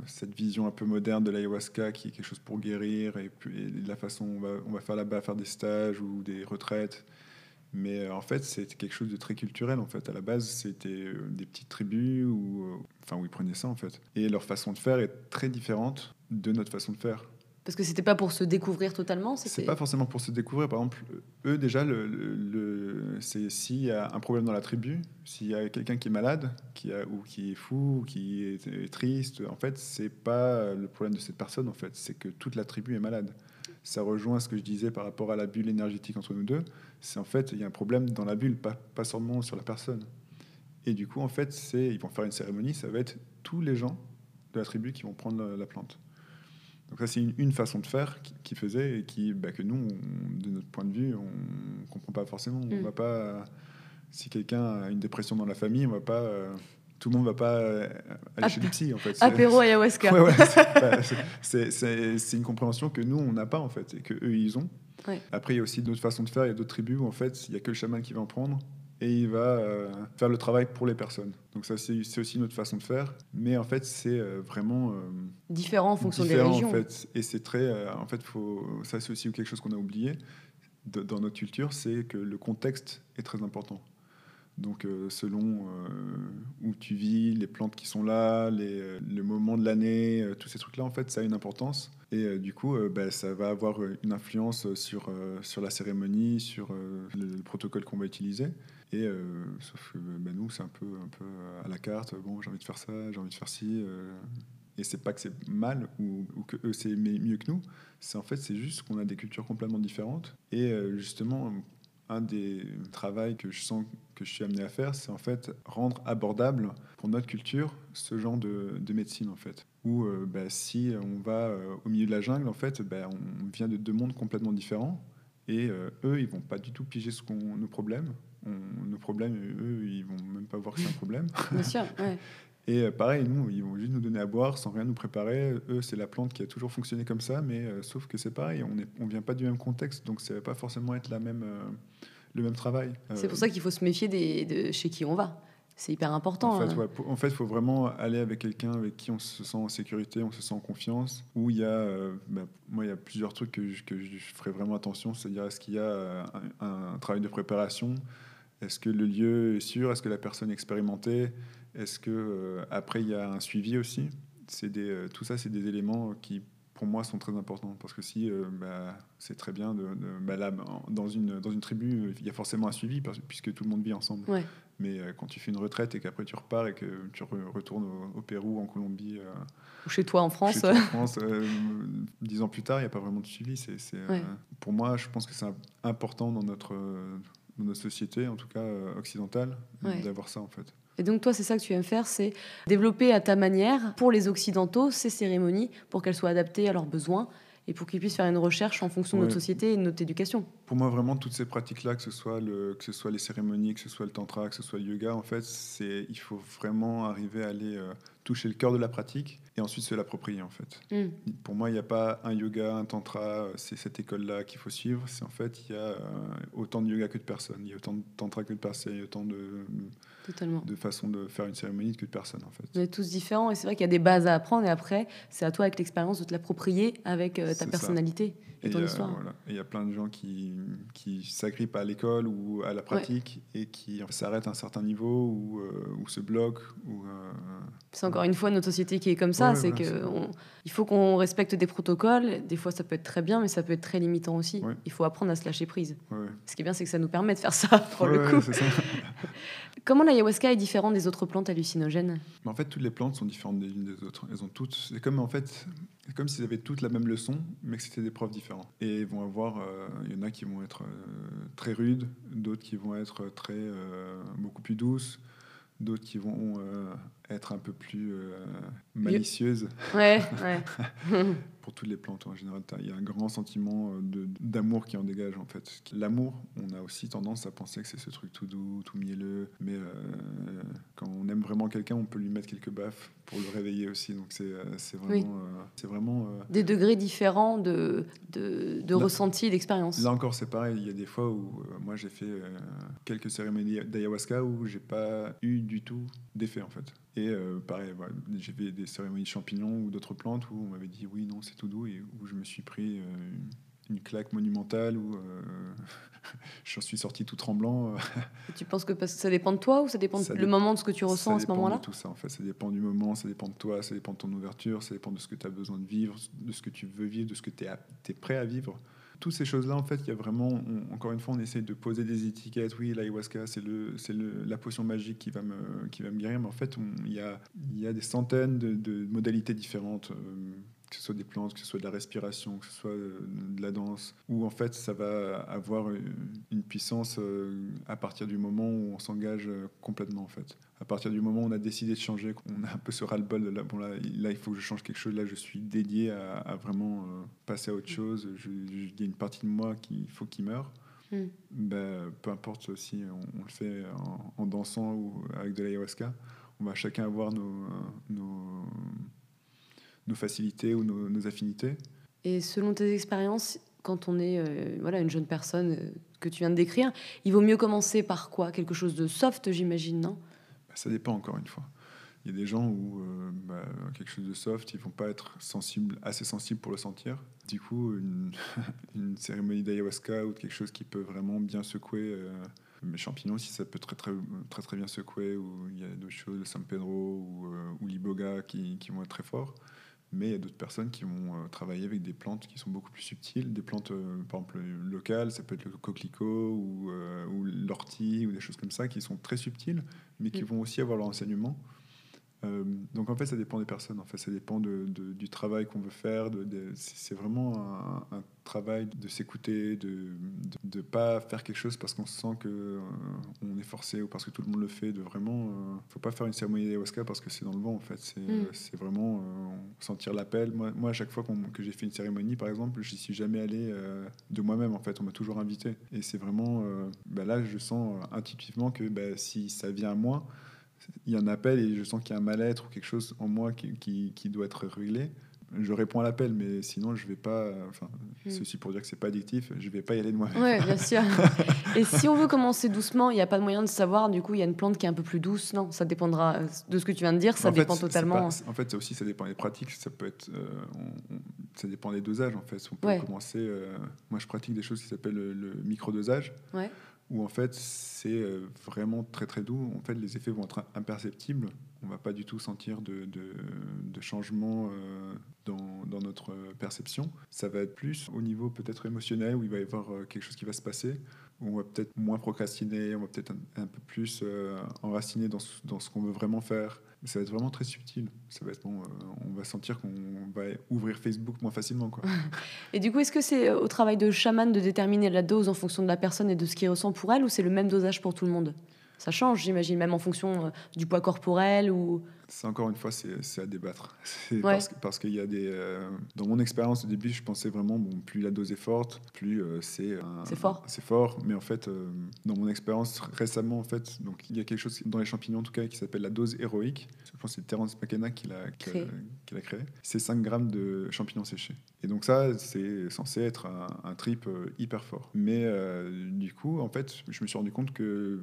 cette vision un peu moderne de l'ayahuasca qui est quelque chose pour guérir et puis la façon on va, on va faire là-bas faire des stages ou des retraites mais euh, en fait, c'est quelque chose de très culturel. En fait, à la base, c'était euh, des petites tribus où, euh, enfin, où ils prenaient ça en fait. Et leur façon de faire est très différente de notre façon de faire. Parce que c'était pas pour se découvrir totalement. C'est pas forcément pour se découvrir. Par exemple, eux déjà, le, le, c'est s'il y a un problème dans la tribu, s'il y a quelqu'un qui est malade, qui a, ou qui est fou, ou qui est, triste, en fait, c'est pas le problème de cette personne. En fait, c'est que toute la tribu est malade. Ça rejoint ce que je disais par rapport à la bulle énergétique entre nous deux c'est en fait, il y a un problème dans la bulle, pas, pas seulement sur la personne. Et du coup, en fait, c'est, ils vont faire une cérémonie, ça va être tous les gens de la tribu qui vont prendre la, plante. Donc ça, c'est une, façon de faire qui, faisait et qui, bah, que nous, de notre point de vue, on comprend pas forcément. On mm. va pas, si quelqu'un a une dépression dans la famille, on va pas, tout le monde va pas aller chez le psy, en fait. Apéro ayahuasca. c'est une compréhension que nous, on n'a pas, en fait, et que eux, ils ont. Après, il y a aussi d'autres façons de faire. Il y a d'autres tribus où, en fait, il n'y a que le chaman qui va en prendre et il va euh, faire le travail pour les personnes. Donc ça, c'est aussi notre façon de faire. Mais en fait, c'est euh, vraiment... Euh, différent en fonction des régions. En fait. Et c'est très... en fait, faut, ça, c'est aussi quelque chose qu'on a oublié dans notre culture, c'est que le contexte est très important. Donc, selon où tu vis, les plantes qui sont là, les, le moment de l'année, tous ces trucs-là, en fait, ça a une importance. Et euh, du coup, euh, bah, ça va avoir euh, une influence sur, sur la cérémonie, sur le, protocole qu'on va utiliser. Et sauf que bah, nous, c'est un peu, un peu à la carte. Bon, j'ai envie de faire ça, j'ai envie de faire ci. et c'est pas que c'est mal ou, ou que eux, c'est mieux que nous. C'est en fait, c'est juste qu'on a des cultures complètement différentes. Et justement, un des travaux que je sens que je suis amené à faire, c'est en fait rendre abordable pour notre culture ce genre de, de médecine en fait. Où euh, bah, si on va euh, au milieu de la jungle, en fait, bah, on vient de deux mondes complètement différents et euh, eux, ils vont pas du tout piger ce qu'on nos problèmes. nos problèmes, eux, ils vont même pas voir que c'est un problème. Bien sûr. Ouais. Et euh, pareil, nous, ils vont juste nous donner à boire sans rien nous préparer. Eux, c'est la plante qui a toujours fonctionné comme ça, mais euh, sauf que c'est pareil, on ne on vient pas du même contexte, donc ça va pas forcément être la même, euh, le même travail. C'est pour ça qu'il faut se méfier des, de chez qui on va. C'est hyper important. En fait, hein. en fait, il faut vraiment aller avec quelqu'un avec qui on se sent en sécurité, on se sent en confiance. Où il y a, bah, moi, il y a plusieurs trucs que je, que je ferai vraiment attention. C'est-à-dire, est-ce qu'il y a un, un, travail de préparation? Est-ce que le lieu est sûr? Est-ce que la personne est expérimentée? Est-ce que euh, après il y a un suivi aussi? C'est des, euh, tout ça, c'est des éléments qui pour moi, sont très importants. Parce que si, euh, bah, c'est très bien, de, de- bah, là, dans une, dans une tribu, il y a forcément un suivi, parce- puisque tout le monde vit ensemble. Ouais. Mais quand tu fais une retraite et qu'après tu repars et que tu re- retournes au, au Pérou, en Colombie, euh, Ou chez toi en France. toi en France, euh, dix ans plus tard, il n'y a pas vraiment de suivi. C'est, euh, pour moi, je pense que c'est important dans notre, dans notre société, en tout cas occidentale, Ouais. d'avoir ça en fait. Et donc toi, c'est ça que tu aimes faire, c'est développer à ta manière, pour les Occidentaux, ces cérémonies, pour qu'elles soient adaptées à leurs besoins et pour qu'ils puissent faire une recherche en fonction de notre société et de notre éducation. Pour moi, vraiment, toutes ces pratiques-là, que ce soit le, que ce soit les cérémonies, que ce soit le tantra, que ce soit le yoga, en fait, c'est, il faut vraiment arriver à aller euh, toucher le cœur de la pratique et ensuite se l'approprier, en fait. Mm. Pour moi, il n'y a pas un yoga, un tantra, euh, c'est cette école-là qu'il faut suivre. C'est en fait, il y a euh, autant de yoga que de personnes, il y a autant de tantra que de personnes, il y a autant de, Totalement. de façons de faire une cérémonie que de personnes, en fait. On est tous différents et c'est vrai qu'il y a des bases à apprendre et après, c'est à toi avec l'expérience de te l'approprier avec euh, ta ça. personnalité et Et ton a- histoire. voilà. Et il y a plein de gens qui, qui s'agrippent à l'école ou à la pratique et qui s'arrêtent à un certain niveau ou, euh, ou se bloquent. Ou, euh, C'est encore une fois notre société qui est comme ça, Ouais, c'est voilà, que on- il faut qu'on respecte des protocoles. Des fois, ça peut être très bien, mais ça peut être très limitant aussi. Ouais. Il faut apprendre à se lâcher prise. Ce qui est bien, c'est que ça nous permet de faire ça pour le coup. Comment l'ayahuasca est différente des autres plantes hallucinogènes en fait, toutes les plantes sont différentes des unes des autres. Elles ont toutes. C'est comme en fait, comme s'ils avaient toutes la même leçon, mais que c'était des profs différents. Et vont avoir. euh, Il y en a qui vont être euh, très rudes, d'autres qui vont être très euh, beaucoup plus douces, d'autres qui vont être un peu plus euh, malicieuses. Ouais, ouais. Pour toutes les plantes en général, il y a un grand sentiment euh, d'amour qui en dégage en fait. L'amour, on a aussi tendance à penser que c'est ce truc tout doux, tout mielleux, mais euh, quand on aime vraiment quelqu'un, on peut lui mettre quelques baffes pour le réveiller aussi. Donc c'est Oui. vraiment, euh, c'est vraiment Des degrés différents de, de, de Là- ressenti et d'expérience. Là encore, c'est pareil. Il y a des fois où moi j'ai fait quelques cérémonies d'ayahuasca où j'ai pas eu du tout d'effet en fait. Et euh, pareil, voilà, j'ai fait des cérémonies de champignons ou d'autres plantes où on m'avait dit oui, non, c'est tout doux et où je me suis pris euh, une, claque monumentale où euh, j'en suis sorti tout tremblant. Tu penses que parce que ça dépend de toi ou ça dépend Ça le dé- moment de ce que tu ressens à ce moment-là de tout ça en fait. Ça dépend du moment, ça dépend de toi, ça dépend de ton ouverture, ça dépend de ce que tu as besoin de vivre, de ce que tu veux vivre, de ce que tu es, prêt à vivre. Toutes ces choses-là, en fait, il y a vraiment, encore une fois, on essaie de poser des étiquettes. Oui, l'ayahuasca, c'est c'est la potion magique qui va me, qui va me guérir. Mais en fait, il y a, y a des centaines de, de modalités différentes, euh, que ce soit des plantes, que ce soit de la respiration, que ce soit euh, de la danse, où en fait, ça va avoir une, puissance euh, à partir du moment où on s'engage euh, complètement, en fait. À partir du moment où on a décidé de changer, qu'on a un peu ce ras-le-bol de là, bon là, là, il faut que je change quelque chose, là, je suis dédié à, à vraiment passer à autre chose. Je- je- Il y a une partie de moi qu'il faut qu'il meure. Mm. Ben, peu importe si on, on le fait en, en dansant ou avec de l'ayahuasca, on va chacun avoir nos, nos, nos facilités ou nos, nos affinités. Et selon tes expériences, quand on est euh, voilà, une jeune personne euh, que tu viens de décrire, il vaut mieux commencer par quoi? Quelque chose de soft, j'imagine, non? Ben, ça dépend encore une fois. Il y a des gens où euh, bah, quelque chose de soft, ils vont pas être sensibles, assez sensibles pour le sentir. Du coup, une, une cérémonie d'ayahuasca ou quelque chose qui peut vraiment bien secouer. euh, mes champignons aussi, ça peut très très, très, très bien secouer. Ou il y a d'autres choses, le San Pedro ou, ou l'iboga qui, qui vont être très forts. Mais il y a d'autres personnes qui vont euh, travailler avec des plantes qui sont beaucoup plus subtiles, des plantes euh, par exemple locales, ça peut être le coquelicot ou, euh, ou l'ortie ou des choses comme ça qui sont très subtiles, mais qui Mm. vont aussi avoir leur enseignement. Euh, donc en fait, ça dépend des personnes. En fait, ça dépend de, de- du travail qu'on veut faire. C'est vraiment un, un travail de s'écouter, de ne pas faire quelque chose parce qu'on sent que euh, on est forcé ou parce que tout le monde le fait. De vraiment, euh, faut pas faire une cérémonie d'ayahuasca parce que c'est dans le vent. En fait, c'est Mm. euh, vraiment sentir l'appel. Moi, moi, à chaque fois que j'ai fait une cérémonie, par exemple, je suis jamais allé de moi-même. En fait, on m'a toujours invité. Et c'est vraiment, bah là, je sens intuitivement que bah, si ça vient à moi il y a un appel et je sens qu'il y a un mal-être ou quelque chose en moi qui, qui, qui doit être réglé, je réponds à l'appel, mais sinon je vais pas. Enfin, Mm. ceci pour dire que c'est pas addictif, je vais pas y aller de moi-même. Oui, bien sûr. Et si on veut commencer doucement, il n'y a pas de moyen de savoir, du coup, il y a une plante qui est un peu plus douce Non, ça dépendra euh, de ce que tu viens de dire, ça En dépend totalement. pas- en fait, ça aussi, ça dépend des pratiques. Ça peut être, euh, on- on- ça dépend des dosages. En fait, on peut Ouais. commencer. euh, moi, je pratique des choses qui s'appellent le, le microdosage. Ouais. Où en fait c'est vraiment très très doux. En fait, les effets vont être imperceptibles. On va pas du tout sentir de, de, de changement dans, dans, notre perception. Ça va être plus au niveau peut-être émotionnel où il va y avoir quelque chose qui va se passer on va peut-être moins procrastiner, on va peut-être un, peu plus euh, enraciner dans ce, dans ce qu'on veut vraiment faire. Mais ça va être vraiment très subtil. Ça va être bon, euh, on va sentir qu'on va ouvrir Facebook moins facilement. Quoi. et du coup, est-ce que c'est euh, au travail de chaman de déterminer la dose en fonction de la personne et de ce qu'il ressent pour elle, ou c'est le même dosage pour tout le monde? Ça change, j'imagine, même en fonction du poids corporel ou c'est encore une fois, c'est à débattre. Parce, qu'il y a des. Euh, dans mon expérience au début, je pensais vraiment, bon, plus la dose est forte, plus euh, c'est. C'est fort. C'est fort, mais en fait, euh, dans mon expérience récemment, en fait, donc il y a quelque chose dans les champignons en tout cas qui s'appelle la dose héroïque. Je pense que c'est Terence McKenna qui l'a créé. créé. C'est 5 grammes de champignons séchés. Et donc ça, c'est censé être un, un trip hyper fort. Mais du coup, en fait, je me suis rendu compte que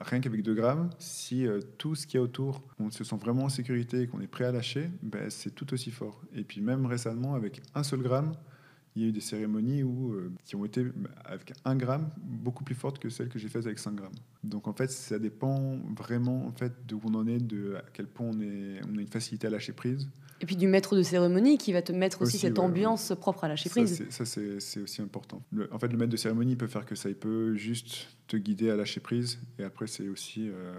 rien qu'avec 2 grammes, si euh, tout ce qu'il y a autour, on se sent vraiment en sécurité et qu'on est prêt à lâcher, ben, c'est tout aussi fort. Et puis même récemment, avec un seul gramme, il y a eu des cérémonies où, euh, qui ont été ben, avec un gramme beaucoup plus fortes que celles que j'ai faites avec 5 grammes. Donc en fait, ça dépend vraiment en fait, de où on en est, de à quel point on, est, on a une facilité à lâcher prise. Et puis du maître de cérémonie qui va te mettre aussi, cette ambiance propre à lâcher prise. Ça, c'est aussi important. en fait, le maître de cérémonie peut faire que ça, il peut juste te guider à lâcher prise. Et après, c'est aussi euh,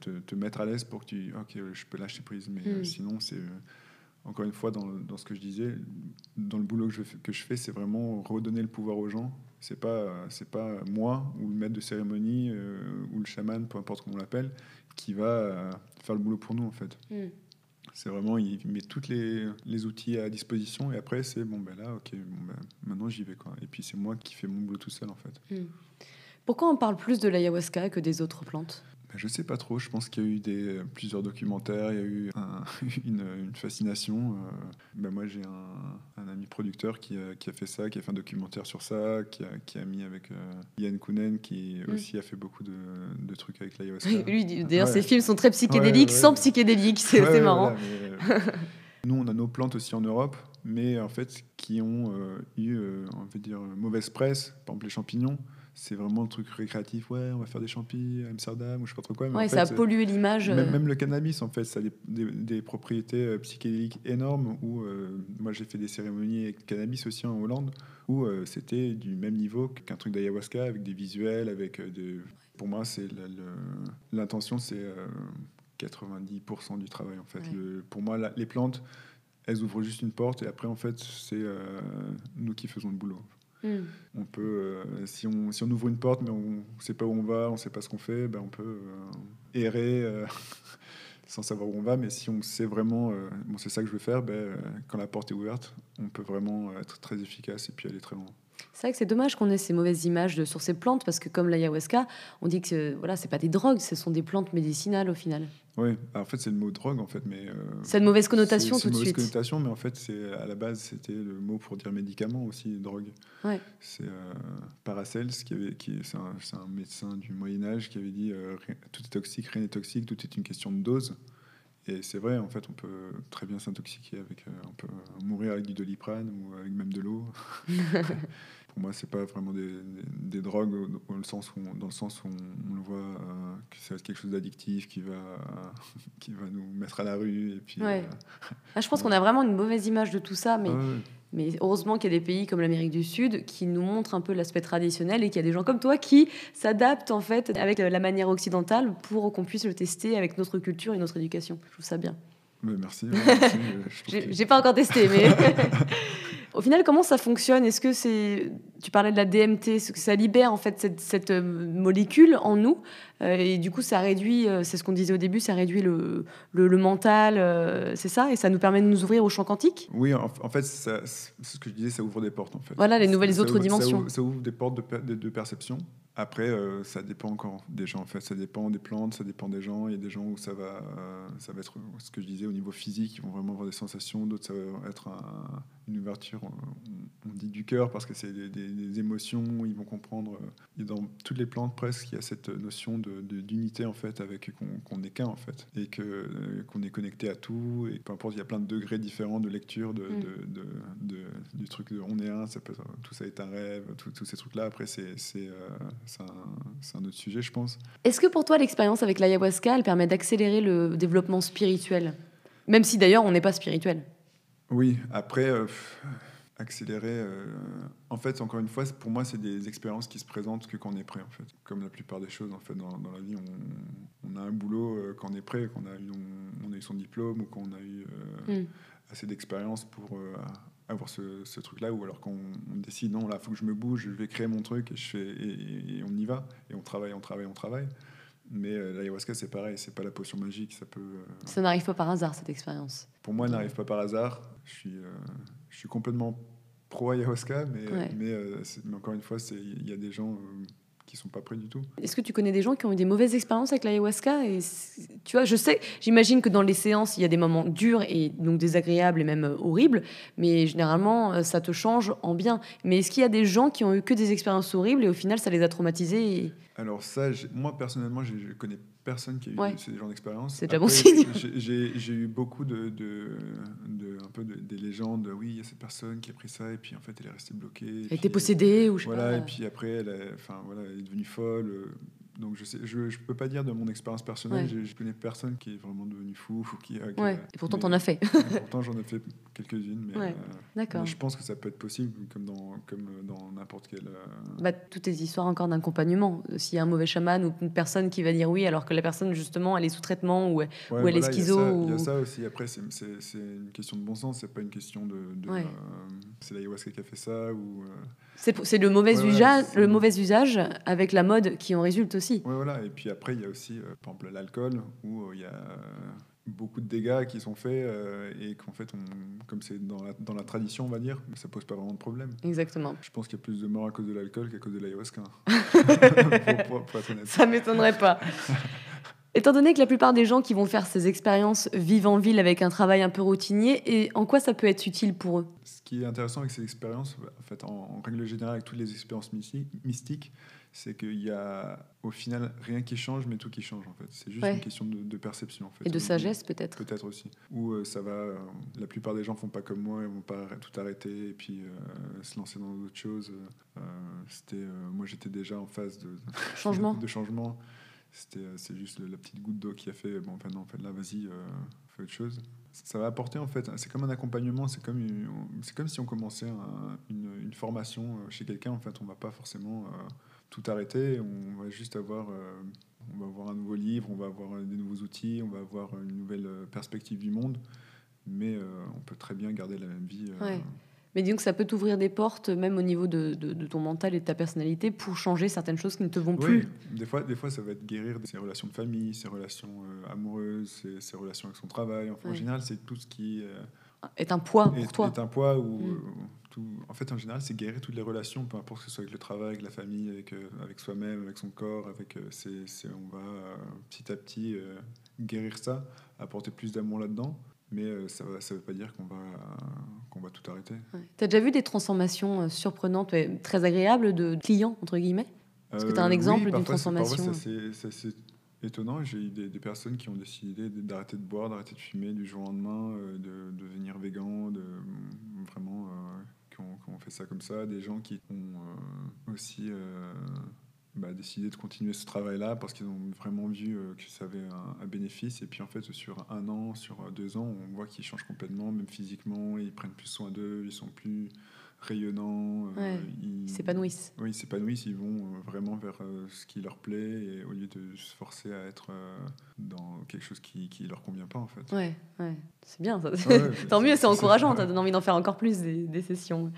te, te, mettre à l'aise pour que tu, ok, je peux lâcher prise. Mais euh, hmm. sinon, c'est euh, encore une fois dans, dans, ce que je disais, dans le boulot que je, que je fais, c'est vraiment redonner le pouvoir aux gens. C'est pas, c'est pas moi ou le maître de cérémonie ou le chaman, peu importe comment on l'appelle, qui va faire le boulot pour nous en fait. Hmm. C'est vraiment, il met tous les, les, outils à disposition et après, c'est bon, ben là, ok, bon, ben, maintenant j'y vais. Quoi. Et puis c'est moi qui fais mon boulot tout seul en fait. Hmm. Pourquoi on parle plus de l'ayahuasca que des autres plantes? Je sais pas trop. Je pense qu'il y a eu des, plusieurs documentaires, il y a eu une, une, fascination. Euh, ben moi, j'ai un, un, ami producteur qui a, qui a, fait ça, qui a fait un documentaire sur ça, qui a, qui a mis avec euh, Yann Kounen, qui mm. aussi a fait beaucoup de, de trucs avec l'ayahuasca. Lui, d'ailleurs, ses films sont très psychédéliques, sans psychédéliques. C'est marrant. Euh, nous, on a nos plantes aussi en Europe, mais en fait, qui ont eu, on va dire, mauvaise presse. Par exemple, les champignons c'est vraiment le truc récréatif. Ouais, on va faire des champis à Amsterdam ou je sais pas trop quoi. Mais ouais, ça a pollué l'image. Même, euh. même, le cannabis, en fait, ça a des, des, propriétés euh, psychédéliques énormes. Où euh, moi, j'ai fait des cérémonies avec cannabis aussi en Hollande, où c'était du même niveau qu'un truc d'ayahuasca, avec des visuels, avec de. Pour moi, c'est l'intention, c'est 90% du travail en fait. Le, pour moi, les plantes, elles ouvrent juste une porte et après, en fait, c'est nous qui faisons le boulot. Hmm. On peut, euh, si, on, si on ouvre une porte, mais on ne sait pas où on va, on ne sait pas ce qu'on fait, ben on peut euh, errer euh, sans savoir où on va. Mais si on sait vraiment, bon, c'est ça que je veux faire, ben, quand la porte est ouverte, on peut vraiment être très efficace et puis aller très loin. C'est vrai que c'est dommage qu'on ait ces mauvaises images de, sur ces plantes parce que comme l'ayahuasca, on dit que voilà, c'est pas des drogues, ce sont des plantes médicinales au final. Oui, en fait c'est le mot drogue en fait, mais euh, c'est une mauvaise connotation tout de suite. C'est une mauvaise connotation, mais en fait c'est à la base c'était le mot pour dire médicament aussi, drogue. Ouais. C'est euh, Paracels qui avait, qui c'est un, un, médecin du Moyen Âge qui avait dit euh, tout est toxique, rien n'est toxique, tout est une question de dose. Et c'est vrai, en fait, on peut très bien s'intoxiquer avec, euh, on peut mourir avec du doliprane ou avec même de l'eau. Pour moi, c'est pas vraiment des, des, drogues dans le sens où, dans le sens où on, le voit euh, que c'est quelque chose d'addictif qui va, qui va nous mettre à la rue. Et puis, ouais. Euh, ah, je pense qu'on a vraiment une mauvaise image de tout ça, mais. Mais heureusement qu'il y a des pays comme l'Amérique du Sud qui nous montrent un peu l'aspect traditionnel et qu'il y a des gens comme toi qui s'adaptent en fait avec la manière occidentale pour qu'on puisse le tester avec notre culture et notre éducation. Je trouve ça bien. merci. J'ai pas encore testé, mais Au final, comment ça fonctionne? Est-ce que c'est, tu parlais de la DMT, ça libère en fait cette, cette euh, molécule en nous euh, et du coup ça réduit, euh, c'est ce qu'on disait au début, ça réduit le, le, le c'est ça, et ça nous permet de nous ouvrir au champ quantique? Oui, en, fait, c'est ce que je disais, ça ouvre des portes en fait. Voilà, les nouvelles autres dimensions. Ça ouvre, des portes de, de perception. Après, euh, ça dépend encore des gens. En fait, ça dépend des plantes, ça dépend des gens. Il y a des gens où ça va, ça va être ce que je disais au niveau physique, ils vont vraiment avoir des sensations. D'autres, ça va être une ouverture, on, dit du cœur parce que c'est des, des, émotions, ils vont comprendre. Euh, dans toutes les plantes presque, il y a cette notion d'unité de, d'unité en fait, avec qu'on est qu'un en fait, et que euh, qu'on est connecté à tout. Et peu importe, il y a plein de degrés différents de lecture de, mm. de, du truc de on est un, ça peut, tout ça est un rêve, tous ces trucs-là. Après, c'est euh, un, un, autre sujet, je pense. Est-ce que pour toi, l'expérience avec l'ayahuasca, elle permet d'accélérer le développement spirituel? Même si d'ailleurs, on n'est pas spirituel. Oui, après, accélérer. Euh, en fait, encore une fois, pour moi, c'est des expériences qui se présentent que quand on est prêt, en fait. Comme la plupart des choses, en fait, dans, dans la vie, on, on, a un boulot euh, quand on est prêt, quand on a eu, on, a eu son diplôme ou quand on a eu euh, mm. assez d'expérience pour avoir ce, ce truc-là, ou alors quand on, décide, non, là, il faut que je me bouge, je vais créer mon truc, et, je fais, et, on y va, et on travaille, on travaille, on travaille. Mais l'ayahuasca, c'est pareil, c'est pas la potion magique, ça peut... Ça n'arrive pas par hasard, cette expérience Pour moi, elle n'arrive pas par hasard. Je suis je suis complètement pro ayahuasca, mais, mais, euh, mais, encore une fois, il y a des gens euh, qui sont pas prêts du tout. Est-ce que tu connais des gens qui ont eu des mauvaises expériences avec l'ayahuasca et tu vois, je sais, j'imagine que dans les séances, il y a des moments durs et donc désagréables et même euh, horribles, mais généralement ça te change en bien. Mais est-ce qu'il y a des gens qui ont eu que des expériences horribles et au final ça les a traumatisés Alors ça, moi personnellement, je, je connais personne qui a eu ce genre d'expérience. C'est déjà bon signe. J'ai eu beaucoup de, de, de, un peu des légendes. Oui, il y a cette personne qui a pris ça et puis en fait elle est restée bloquée. Elle était possédée ou je sais voilà, Et puis après elle, enfin voilà, elle est devenue folle. Donc je sais, je, je peux pas dire de mon expérience personnelle. Je, connais personne qui est vraiment devenu fou ou qui. qui ouais. et pourtant t'en as fait. pourtant j'en ai fait quelques-unes, mais, euh, je pense que ça peut être possible comme dans comme dans n'importe quel. Euh, bah, toutes les histoires encore d'accompagnement. S'il y a un mauvais chaman ou une personne qui va dire oui alors que la personne justement elle est sous traitement ou, ou elle est schizo. Il y, a ça aussi. Après c'est une question de bon sens. C'est pas une question de. de euh, c'est l'ayahuasca qui a fait ça ou. C'est le mauvais usage, le mauvais usage avec la mode qui en résulte aussi. Oui, voilà. Et puis après, il y a aussi, euh, par exemple, l'alcool, où euh, il y a beaucoup de dégâts qui sont faits euh, et qu'en fait, on, comme c'est dans la, dans la, tradition, on va dire, ça pose pas vraiment de problème. Exactement. Je pense qu'il y a plus de morts à cause de l'alcool qu'à cause de l'ayahuasca. pour, pour, être honnête. Ça m'étonnerait pas. Étant donné que la plupart des gens qui vont faire ces expériences vivent en ville avec un travail un peu routinier, et en quoi ça peut être utile pour eux? Ce qui est intéressant avec ces expériences, en fait, en, règle générale, avec toutes les expériences mystiques, c'est qu'il y a au final rien qui change, mais tout qui change en fait. C'est juste une question de, perception en fait. Et de sagesse peut-être. Peut-être aussi. Ou euh, ça va. Euh, la plupart des gens font pas comme moi, ils vont pas tout arrêter et puis euh, se lancer dans d'autres choses. c'était, moi j'étais déjà en phase de changement. de changement. C'était, c'est juste la petite goutte d'eau qui a fait. Bon, enfin non, en fait là, vas-y, fais autre chose. Ça va apporter en fait. C'est comme un accompagnement. C'est comme, c'est comme si on commençait une, formation chez quelqu'un. En fait, on va pas forcément tout arrêter. On va juste avoir, euh, on va avoir un nouveau livre, on va avoir des nouveaux outils, on va avoir une nouvelle euh, perspective du monde. Mais euh, on peut très bien garder la même vie. Mais disons que ça peut t'ouvrir des portes, même au niveau de, de, ton mental et de ta personnalité, pour changer certaines choses qui ne te vont plus. Des fois, des fois, ça va être guérir ses relations de famille, ses relations amoureuses, ses, relations avec son travail. Enfin, En général, c'est tout ce qui est un poids pour toi. Est un poids où, mm en fait, en général, c'est guérir toutes les relations, peu importe que ce soit avec le travail, avec la famille, avec, euh, avec soi-même, avec son corps. Avec, euh, c'est, on va euh, petit à petit guérir ça, apporter plus d'amour là-dedans. Mais ça ne veut pas dire qu'on va, qu'on va tout arrêter. Tu as déjà vu des transformations surprenantes, très agréables de clients, entre guillemets? Est-ce que tu as un exemple d'une transformation c'est, étonnant. J'ai eu des, personnes qui ont décidé d'arrêter de boire, d'arrêter de fumer du jour au lendemain, de, devenir végan, de vraiment qui ont, fait ça comme ça, des gens qui ont euh, aussi euh, bah, décidé de continuer ce travail-là parce qu'ils ont vraiment vu euh, que ça avait un, bénéfice. Et puis en fait, sur un an, sur deux ans, on voit qu'ils changent complètement, même physiquement, ils prennent plus soin d'eux, ils sont plus rayonnants. ils s'épanouissent. Oui, ils s'épanouissent, ils vont vraiment vers ce qui leur plaît et au lieu de se forcer à être dans quelque chose qui ne leur convient pas en fait. Ouais, ouais. c'est bien. Ça. Tant mieux, c'est encourageant, ça donne envie d'en faire encore plus des, des sessions.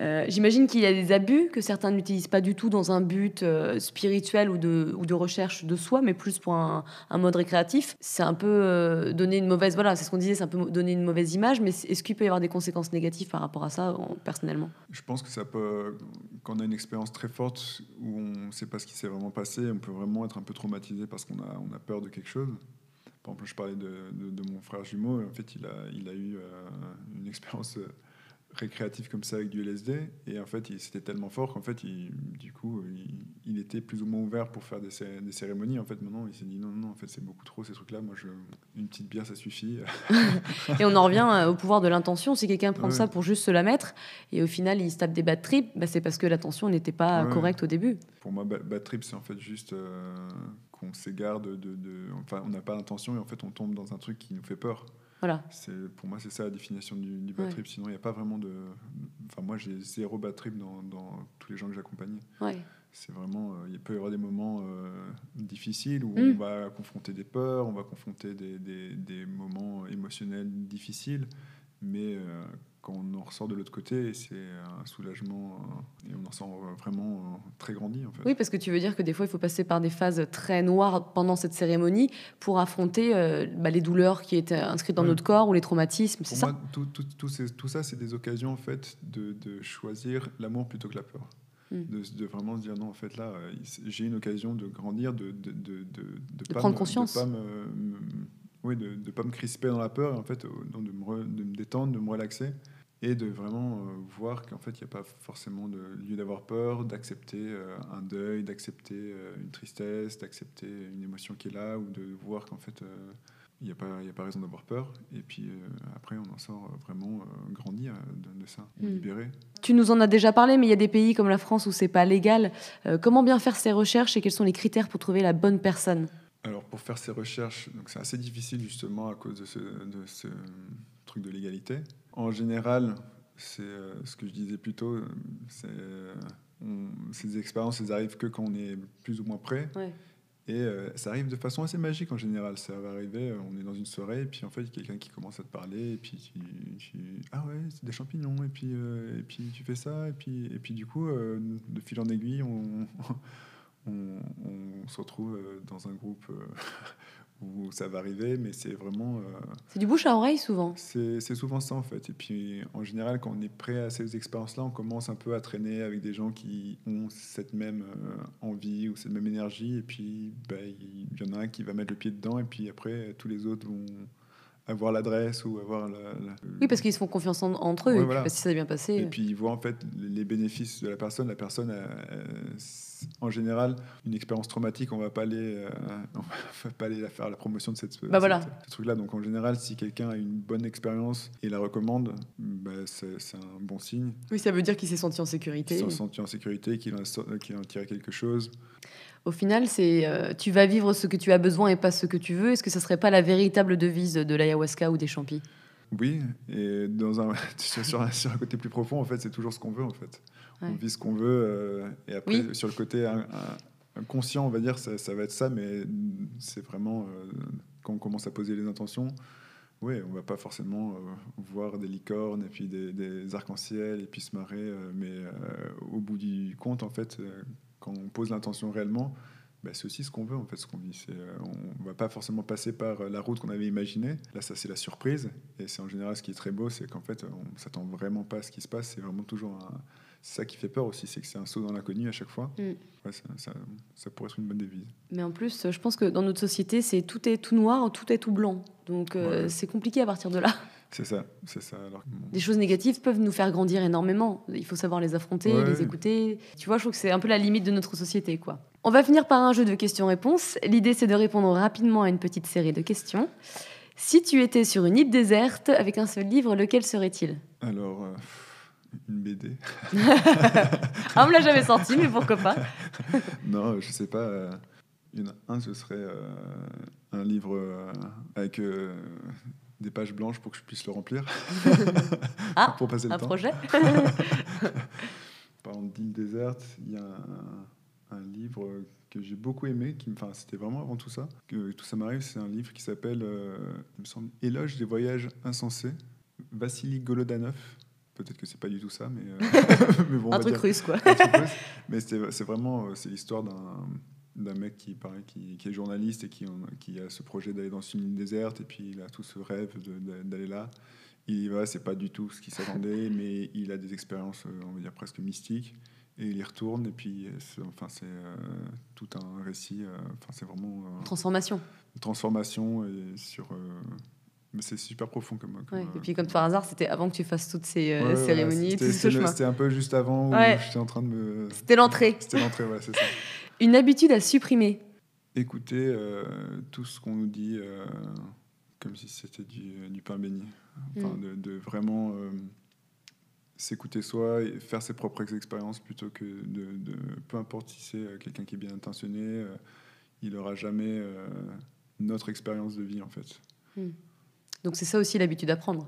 Euh, j'imagine qu'il y a des abus que certains n'utilisent pas du tout dans un but euh, spirituel ou de, ou de recherche de soi, mais plus pour un, mode récréatif. C'est un peu euh, donner une mauvaise, voilà, c'est ce qu'on disait, c'est un peu donner une mauvaise image, mais est-ce qu'il peut y avoir des conséquences négatives par rapport à ça, personnellement? Je pense que ça peut, quand on a une expérience très forte où on ne sait pas ce qui s'est vraiment passé, on peut vraiment être un peu traumatisé parce qu'on a, on a peur de quelque chose. Par exemple, je parlais de, de, mon frère jumeau. En fait, il a, il a eu une expérience récréatif comme ça avec du LSD. Et en fait, c'était tellement fort qu'en fait, il, du coup, il, était plus ou moins ouvert pour faire des, des cérémonies. En fait, maintenant, il s'est dit non, non, en fait, c'est beaucoup trop ces trucs-là. Moi, je, une petite bière, ça suffit. et on en revient euh, au pouvoir de l'intention. Si quelqu'un prend ça pour juste se la mettre et au final, il se tape des bad trips, bah, c'est parce que l'attention n'était pas correcte au début. Pour moi, bad trip, c'est en fait juste euh, qu'on s'égare de, de, Enfin, on n'a pas l'intention et en fait, on tombe dans un truc qui nous fait peur. Voilà. Pour moi, c'est ça la définition du, du bad trip. Sinon, il n'y a pas vraiment de. Enfin, moi, j'ai zéro bad trip dans, dans, tous les gens que j'accompagne. Ouais. C'est vraiment. Euh, il peut y avoir des moments euh, difficiles où mm. on va confronter des peurs, on va confronter des, des, des moments émotionnels difficiles. Mais euh, quand on en ressort de l'autre côté, c'est un soulagement euh, et on en sort vraiment euh, très grandi. En fait. Oui, parce que tu veux dire que des fois, il faut passer par des phases très noires pendant cette cérémonie pour affronter euh, bah, les douleurs qui étaient inscrites dans notre corps ou les traumatismes, c'est ça tout, tout, tout, ça, c'est des occasions en fait de, de choisir l'amour plutôt que la peur. Hmm. De, de, vraiment se dire non, en fait, là, j'ai une occasion de grandir, de, de, de, de, prendre conscience. pas me, oui, de ne pas me crisper dans la peur, en fait, de me, de me détendre, de me relaxer et de vraiment euh, voir qu'en fait, il n'y a pas forcément de lieu d'avoir peur, d'accepter euh, un deuil, d'accepter euh, une tristesse, d'accepter une émotion qui est là, ou de voir qu'en fait, il n'y a, pas, a pas raison d'avoir peur. Et puis après, on en sort vraiment grandi de, ça, hmm. libéré. Tu nous en as déjà parlé, mais il y a des pays comme la France où c'est pas légal. comment bien faire ces recherches et quels sont les critères pour trouver la bonne personne? Alors pour faire ces recherches, c'est assez difficile justement à cause de ce, de ce truc de l'égalité. En général, c'est euh, ce que je disais plus tôt, euh, ces expériences, elles arrivent que quand on est plus ou moins prêt. Et euh, ça arrive de façon assez magique en général. Ça va arriver, on est dans une soirée, et puis en fait, il y a quelqu'un qui commence à te parler, et puis tu, ah ouais, c'est des champignons, et puis, et puis tu fais ça, et puis, et puis du coup, de fil en aiguille, on, on, se retrouve dans un groupe où ça va arriver, mais c'est vraiment... Euh, c'est du bouche à oreille souvent. C'est souvent ça en fait. Et puis en général, quand on est prêt à ces expériences-là, on commence un peu à traîner avec des gens qui ont cette même euh, envie ou cette même énergie. Et puis bah, il y en a un qui va mettre le pied dedans, et puis après, tous les autres vont avoir l'adresse ou avoir la, Oui, parce qu'ils se font confiance entre eux, et puis, si ça a bien passé. Et puis ils voient en fait les bénéfices de la personne. La personne, en général, une expérience traumatique, on va pas aller, euh, on va pas aller la faire la promotion de cette, bah voilà. ce truc-là. Donc en général, si quelqu'un a une bonne expérience et la recommande, bah, c'est un bon signe. Oui, ça veut dire qu'il s'est senti en sécurité. Il s'est senti en sécurité, qu'il en, a, en tiré quelque chose. Au final, c'est euh, tu vas vivre ce que tu as besoin et pas ce que tu veux. Est-ce que ça serait pas la véritable devise de l'ayahuasca ou des champis? Oui, et dans un, sur, un, sur, un, côté plus profond, en fait, c'est toujours ce qu'on veut, en fait. On vit ce qu'on veut, euh, et après, sur le côté inconscient, on va dire, ça, ça va être ça, mais c'est vraiment euh, quand on commence à poser les intentions. Oui, on va pas forcément voir des licornes et puis des, des arcs-en-ciel et puis se marrer, mais au bout du compte, en fait, quand on pose l'intention réellement, bah, c'est aussi ce qu'on veut en fait, ce qu'on vit. Euh, on ne va pas forcément passer par euh, la route qu'on avait imaginée. Là, ça c'est la surprise. Et c'est en général ce qui est très beau, c'est qu'en fait, on s'attend vraiment pas à ce qui se passe. C'est vraiment toujours un... C'est ça qui fait peur aussi, c'est que c'est un saut dans l'inconnu à chaque fois. Mm. ça, ça, pourrait être une bonne devise. Mais en plus, je pense que dans notre société, c'est tout est tout noir, tout est tout blanc. Donc euh, c'est compliqué à partir de là. C'est ça, c'est ça. Alors, Des choses négatives peuvent nous faire grandir énormément. Il faut savoir les affronter, les écouter. Tu vois, je trouve que c'est un peu la limite de notre société, quoi. On va finir par un jeu de questions-réponses. L'idée, c'est de répondre rapidement à une petite série de questions. Si tu étais sur une île déserte avec un seul livre, lequel serait-il? Alors, euh, une BD. ah, on me l'a jamais sorti, mais pourquoi pas Non, je sais pas. Il y en a un, ce serait euh, un livre euh, avec des pages blanches pour que je puisse le remplir. ah, pour passer le un projet Par exemple, d'île déserte, il y a un, livre que j'ai beaucoup aimé, qui, enfin, c'était vraiment avant tout ça, que tout ça m'arrive, c'est un livre qui s'appelle, euh, il me semble, Éloge des voyages insensés, Vassili Golodanov. Peut-être que c'est pas du tout ça, mais, euh, mais bon, un truc russe, quoi. un truc russe. Mais c'est vraiment, euh, c'est l'histoire d'un d'un mec qui, pareil, qui, qui, est journaliste et qui, qui a ce projet d'aller dans une île déserte et puis il a tout ce rêve d'aller là. Il y va, c'est pas du tout ce qu'il s'attendait, mais il a des expériences, euh, on va dire presque mystiques, et il y retourne et puis enfin c'est euh, tout un récit. Euh, enfin c'est vraiment transformation. Une transformation et sur c'est super profond comme. comme Ouais. euh, Et puis, comme par hasard, c'était avant que tu fasses toutes ces euh, Ouais, cérémonies, c'était- tout ce c'était le- chemin. C'était un peu juste avant où Ouais. j'étais en train de me. C'était l'entrée. C'était l'entrée, ouais, c'est ça. Une habitude à supprimer. Écouter euh, tout ce qu'on nous dit euh, comme si c'était du, du pain béni. Enfin, Mm. de, de vraiment s'écouter soi et faire ses propres expériences plutôt que de. de- peu importe si c'est quelqu'un qui est bien intentionné, il n'aura jamais notre expérience de vie en fait. Donc, c'est ça aussi l'habitude à prendre.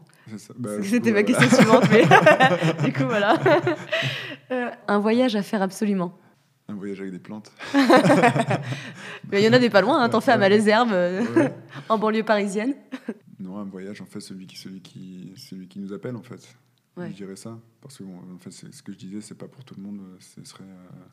Bah, C'était ma euh, question suivante, mais du coup, voilà. Euh, un voyage à faire absolument. Un voyage avec des plantes. Mais il y en a des pas loin, hein, t'en fais à Malesherbes, euh, Ouais. en banlieue parisienne. Non, un voyage, en fait, celui qui, celui qui, celui qui nous appelle, en fait. Ouais. Je dirais ça. Parce que, bon, en fait, ce que je disais, c'est pas pour tout le monde. euh, Ce serait. euh,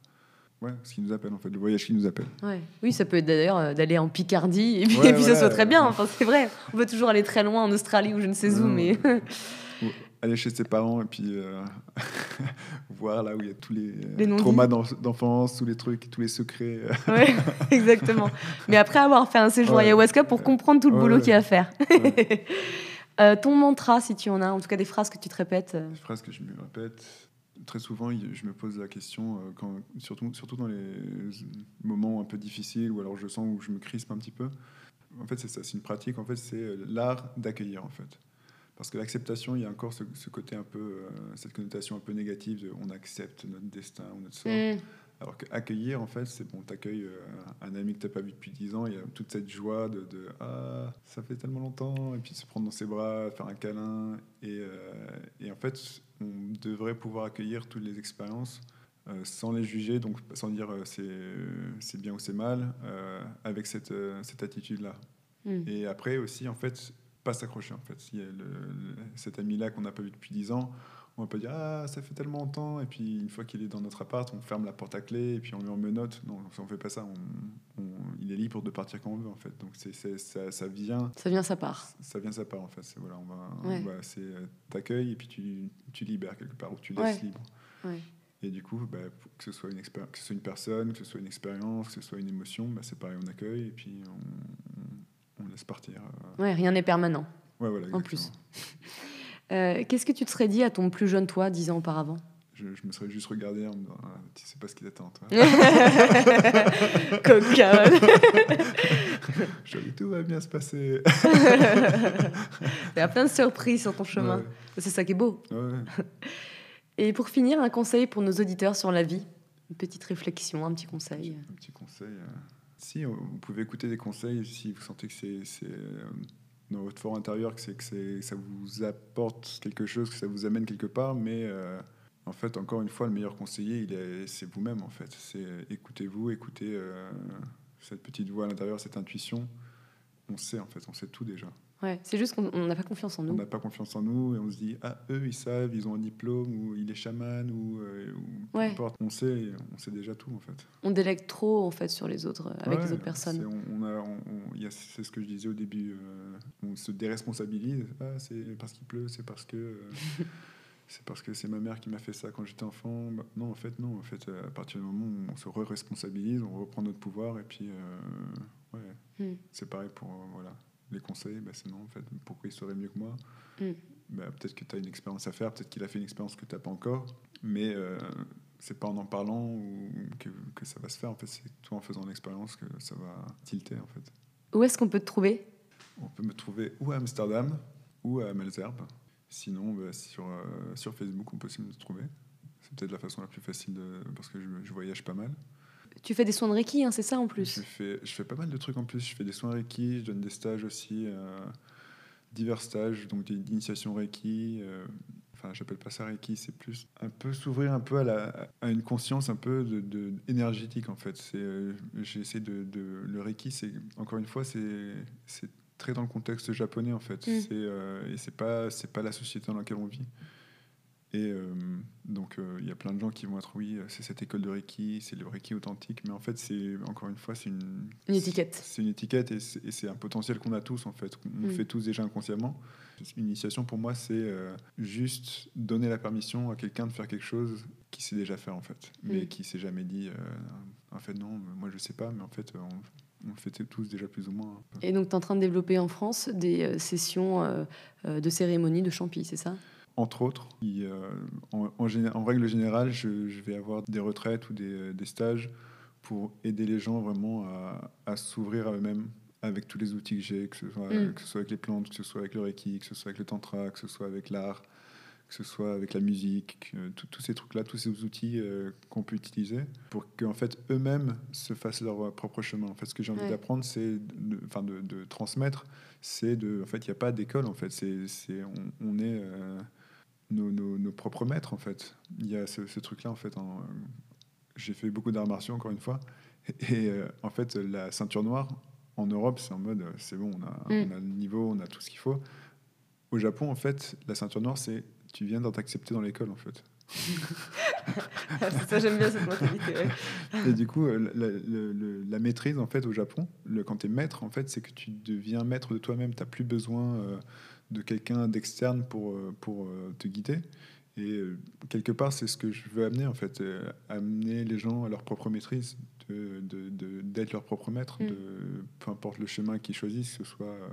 ouais, ce qui nous appelle, en fait. Le voyage qui nous appelle. Ouais. Oui, ça peut être d'ailleurs euh, d'aller en Picardie, et puis, Ouais, et puis ça soit très bien. Enfin, c'est vrai, on peut toujours aller très loin en Australie ou je ne sais où, Non. mais Ou aller chez ses parents et puis euh, voir là où il y a tous les, euh, Les traumas d'en- d'enfance, tous les trucs, tous les secrets. ouais, exactement. Mais après avoir fait un séjour ayahuasca pour comprendre tout le boulot qu'il y a à faire. Euh, ton mantra, si tu en as, en tout cas des phrases que tu te répètes. Des phrases que je me répète. Très souvent, je me pose la question, euh, quand, surtout, surtout dans les moments un peu difficiles ou alors je sens où je me crispe un petit peu. En fait, c'est ça, c'est une pratique. En fait, c'est l'art d'accueillir, en fait. Parce que l'acceptation, il y a encore ce, ce côté un peu, euh, cette connotation un peu négative de on accepte notre destin ou notre sort. hmm, Alors qu'accueillir, en fait, c'est bon, t'accueilles euh, un ami que t'as pas vu depuis 10 ans, il y a toute cette joie de, de, Ah, ça fait tellement longtemps, et puis se prendre dans ses bras, faire un câlin. Et, euh, et en fait, on devrait pouvoir accueillir toutes les expériences euh, sans les juger, donc sans dire euh, c'est c'est bien ou c'est mal, euh, avec cette, euh, cette attitude-là. hmm. Et après aussi, en fait, pas s'accrocher. En fait, s'il y a le- le- cet ami-là qu'on n'a pas vu depuis 10 ans, on va pas dire ah ça fait tellement longtemps. Et puis une fois qu'il est dans notre appart, on ferme la porte à clé et puis on lui en menote. Non, on fait pas ça. On, on- il est libre de partir quand on veut en fait. Donc c'est, ça, ça vient, Ça vient sa part. ça vient sa part en fait. Voilà, on va, Ouais. va- c'est euh, t'accueilles et puis tu, tu libères quelque part ou tu Ouais. laisses libre. Ouais. Et du coup, bah, que ce soit une que ce soit une personne, que ce soit une expérience, que ce soit une émotion, bah, c'est pareil, on accueille et puis on, on- laisse partir. euh, Ouais, rien n'est permanent. Ouais, voilà, En plus. Euh, Qu'est-ce que tu te serais dit à ton plus jeune toi, dix ans auparavant? Je, je me serais juste regardé en me disant ah, Tu sais pas ce qui t'attend, toi. Coquin. je dis Tout va bien se passer. Il y a plein de surprises sur ton chemin. Ouais, C'est ça qui est beau. ouais. Et pour finir, un conseil pour nos auditeurs sur la vie Une petite réflexion, un petit conseil. Un petit conseil. euh, Si, vous pouvez écouter des conseils si vous sentez que c'est c'est, euh, dans votre fort intérieur, que, c'est que ça vous apporte quelque chose, que ça vous amène quelque part, mais euh, en fait, encore une fois, le meilleur conseiller, il est- c'est vous-même, en fait. C'est écoutez-vous, écoutez euh, cette petite voix à l'intérieur, cette intuition. On sait, en fait, on sait tout déjà. Ouais, c'est juste qu'on on n'a pas confiance en On nous. n'a pas confiance en nous et on se dit ah eux ils savent ils ont un diplôme ou il est chaman ou, euh, ou peu Ouais. importe on sait on sait déjà tout en fait On délègue trop en fait sur les autres, avec Ouais, les autres personnes. c'est- on, on a on- on- il y a- c'est ce que je disais au début euh, on se déresponsabilise ah c'est parce qu'il pleut c'est parce que euh, c'est parce que c'est ma mère qui m'a fait ça quand j'étais enfant Bah, non en fait non en fait à partir du moment où on se re-responsabilise on reprend notre pouvoir et puis ouais Hmm. c'est pareil pour voilà les conseils bah, c'est non en fait. Pourquoi il saurait mieux que moi Mm. bah, peut-être que tu as une expérience à faire peut-être qu'il a fait une expérience que tu n'as pas encore mais euh, c'est pas en en parlant ou que, que ça va se faire en fait. C'est toi en faisant l'expérience que ça va tilter en fait. Où est-ce qu'on peut te trouver? On peut me trouver ou à Amsterdam ou à Malzerbe sinon bah, sur, euh, sur Facebook on peut aussi me trouver. C'est peut-être la façon la plus facile de, parce que je, je voyage pas mal Tu fais des soins de Reiki, hein, c'est ça en plus Je fais, je fais pas mal de trucs en plus. Je fais des soins Reiki, je donne des stages aussi, euh, divers stages, donc des- d'initiation Reiki. euh, enfin, j'appelle pas ça Reiki, c'est plus un peu s'ouvrir un peu à, la, à une conscience un peu de, de- énergétique en fait. C'est, euh, j'essaie de, de- le Reiki, c'est encore une fois, c'est, c'est très dans le contexte japonais en fait. Mm. C'est, euh, et c'est pas, c'est pas la société dans laquelle on vit. Et euh, donc, euh, il y a plein de gens qui vont être, oui, euh, c'est cette école de Reiki, c'est le Reiki authentique, mais en fait, c'est encore une fois, c'est une, Une étiquette. C'est une étiquette et c'est un potentiel qu'on a tous, en fait. On Mm. le fait tous déjà inconsciemment. Une initiation, pour moi, c'est euh, juste donner la permission à quelqu'un de faire quelque chose qu'il sait déjà faire, en fait, mais Mm. qui s'est jamais dit, en fait, non, moi, je sais pas, mais en fait, on, on le fait tous déjà plus ou moins. Et donc, tu es en train de développer en France des sessions de cérémonie de champi, c'est ça? Entre autres. en, en, règle générale, je, vais avoir des retraites ou des, des, stages pour aider les gens vraiment à, à s'ouvrir à eux-mêmes avec tous les outils que j'ai, que, ce soit, mm. que ce soit avec les plantes, que ce soit avec le Reiki, que ce soit avec le Tantra, que ce soit avec l'art, que ce soit avec la musique, tous ces trucs-là, tous ces outils euh, qu'on peut utiliser pour qu'en fait eux-mêmes se fassent leur propre chemin. En fait, ce que j'ai envie d'apprendre, c'est, enfin, de, de, transmettre, c'est de, en fait, il n'y a pas d'école. En fait, c'est, c'est on, on, est euh, nos, nos, nos, propres maîtres. En fait, il y a ce, ce truc-là. En fait, en, j'ai fait beaucoup d'arts martiaux encore une fois, et euh, en fait, la ceinture noire en Europe, c'est en mode, euh, c'est bon, on a, mm. on a, le niveau, on a tout ce qu'il faut. Au Japon, en fait, la ceinture noire, c'est tu viens d'être accepté dans l'école, en fait. c'est ça, j'aime bien cette mentalité. Et du coup, euh, la maîtrise, en fait, au Japon, le, quand tu es maître, en fait, c'est que tu deviens maître de toi-même. Tu n'as plus besoin euh, de quelqu'un d'externe pour, pour te guider. Et quelque part, c'est ce que je veux amener, en fait, amener les gens à leur propre maîtrise d'être leur propre maître, mm. de, peu importe le chemin qu'ils choisissent, que ce soit euh,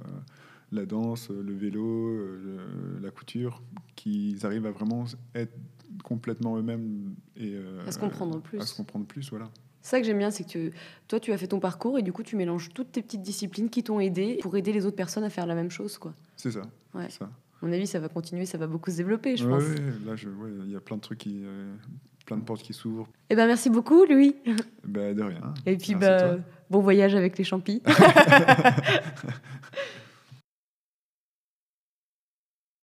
la danse, le vélo, euh, la couture, qu'ils arrivent à vraiment être complètement eux-mêmes et euh, à se comprendre plus. À se comprendre plus, voilà. Ça que j'aime bien, c'est que toi, tu as fait ton parcours et du coup, tu mélanges toutes tes petites disciplines qui t'ont aidé pour aider les autres personnes à faire la même chose, quoi. C'est ça. Ouais. ça. À mon avis, ça va continuer, ça va beaucoup se développer, je pense. Oui, là, il y a plein de trucs qui, plein de portes qui s'ouvrent. Eh ben, merci beaucoup, Louis. Ben, de rien. Et puis, bah, bon voyage avec les champis.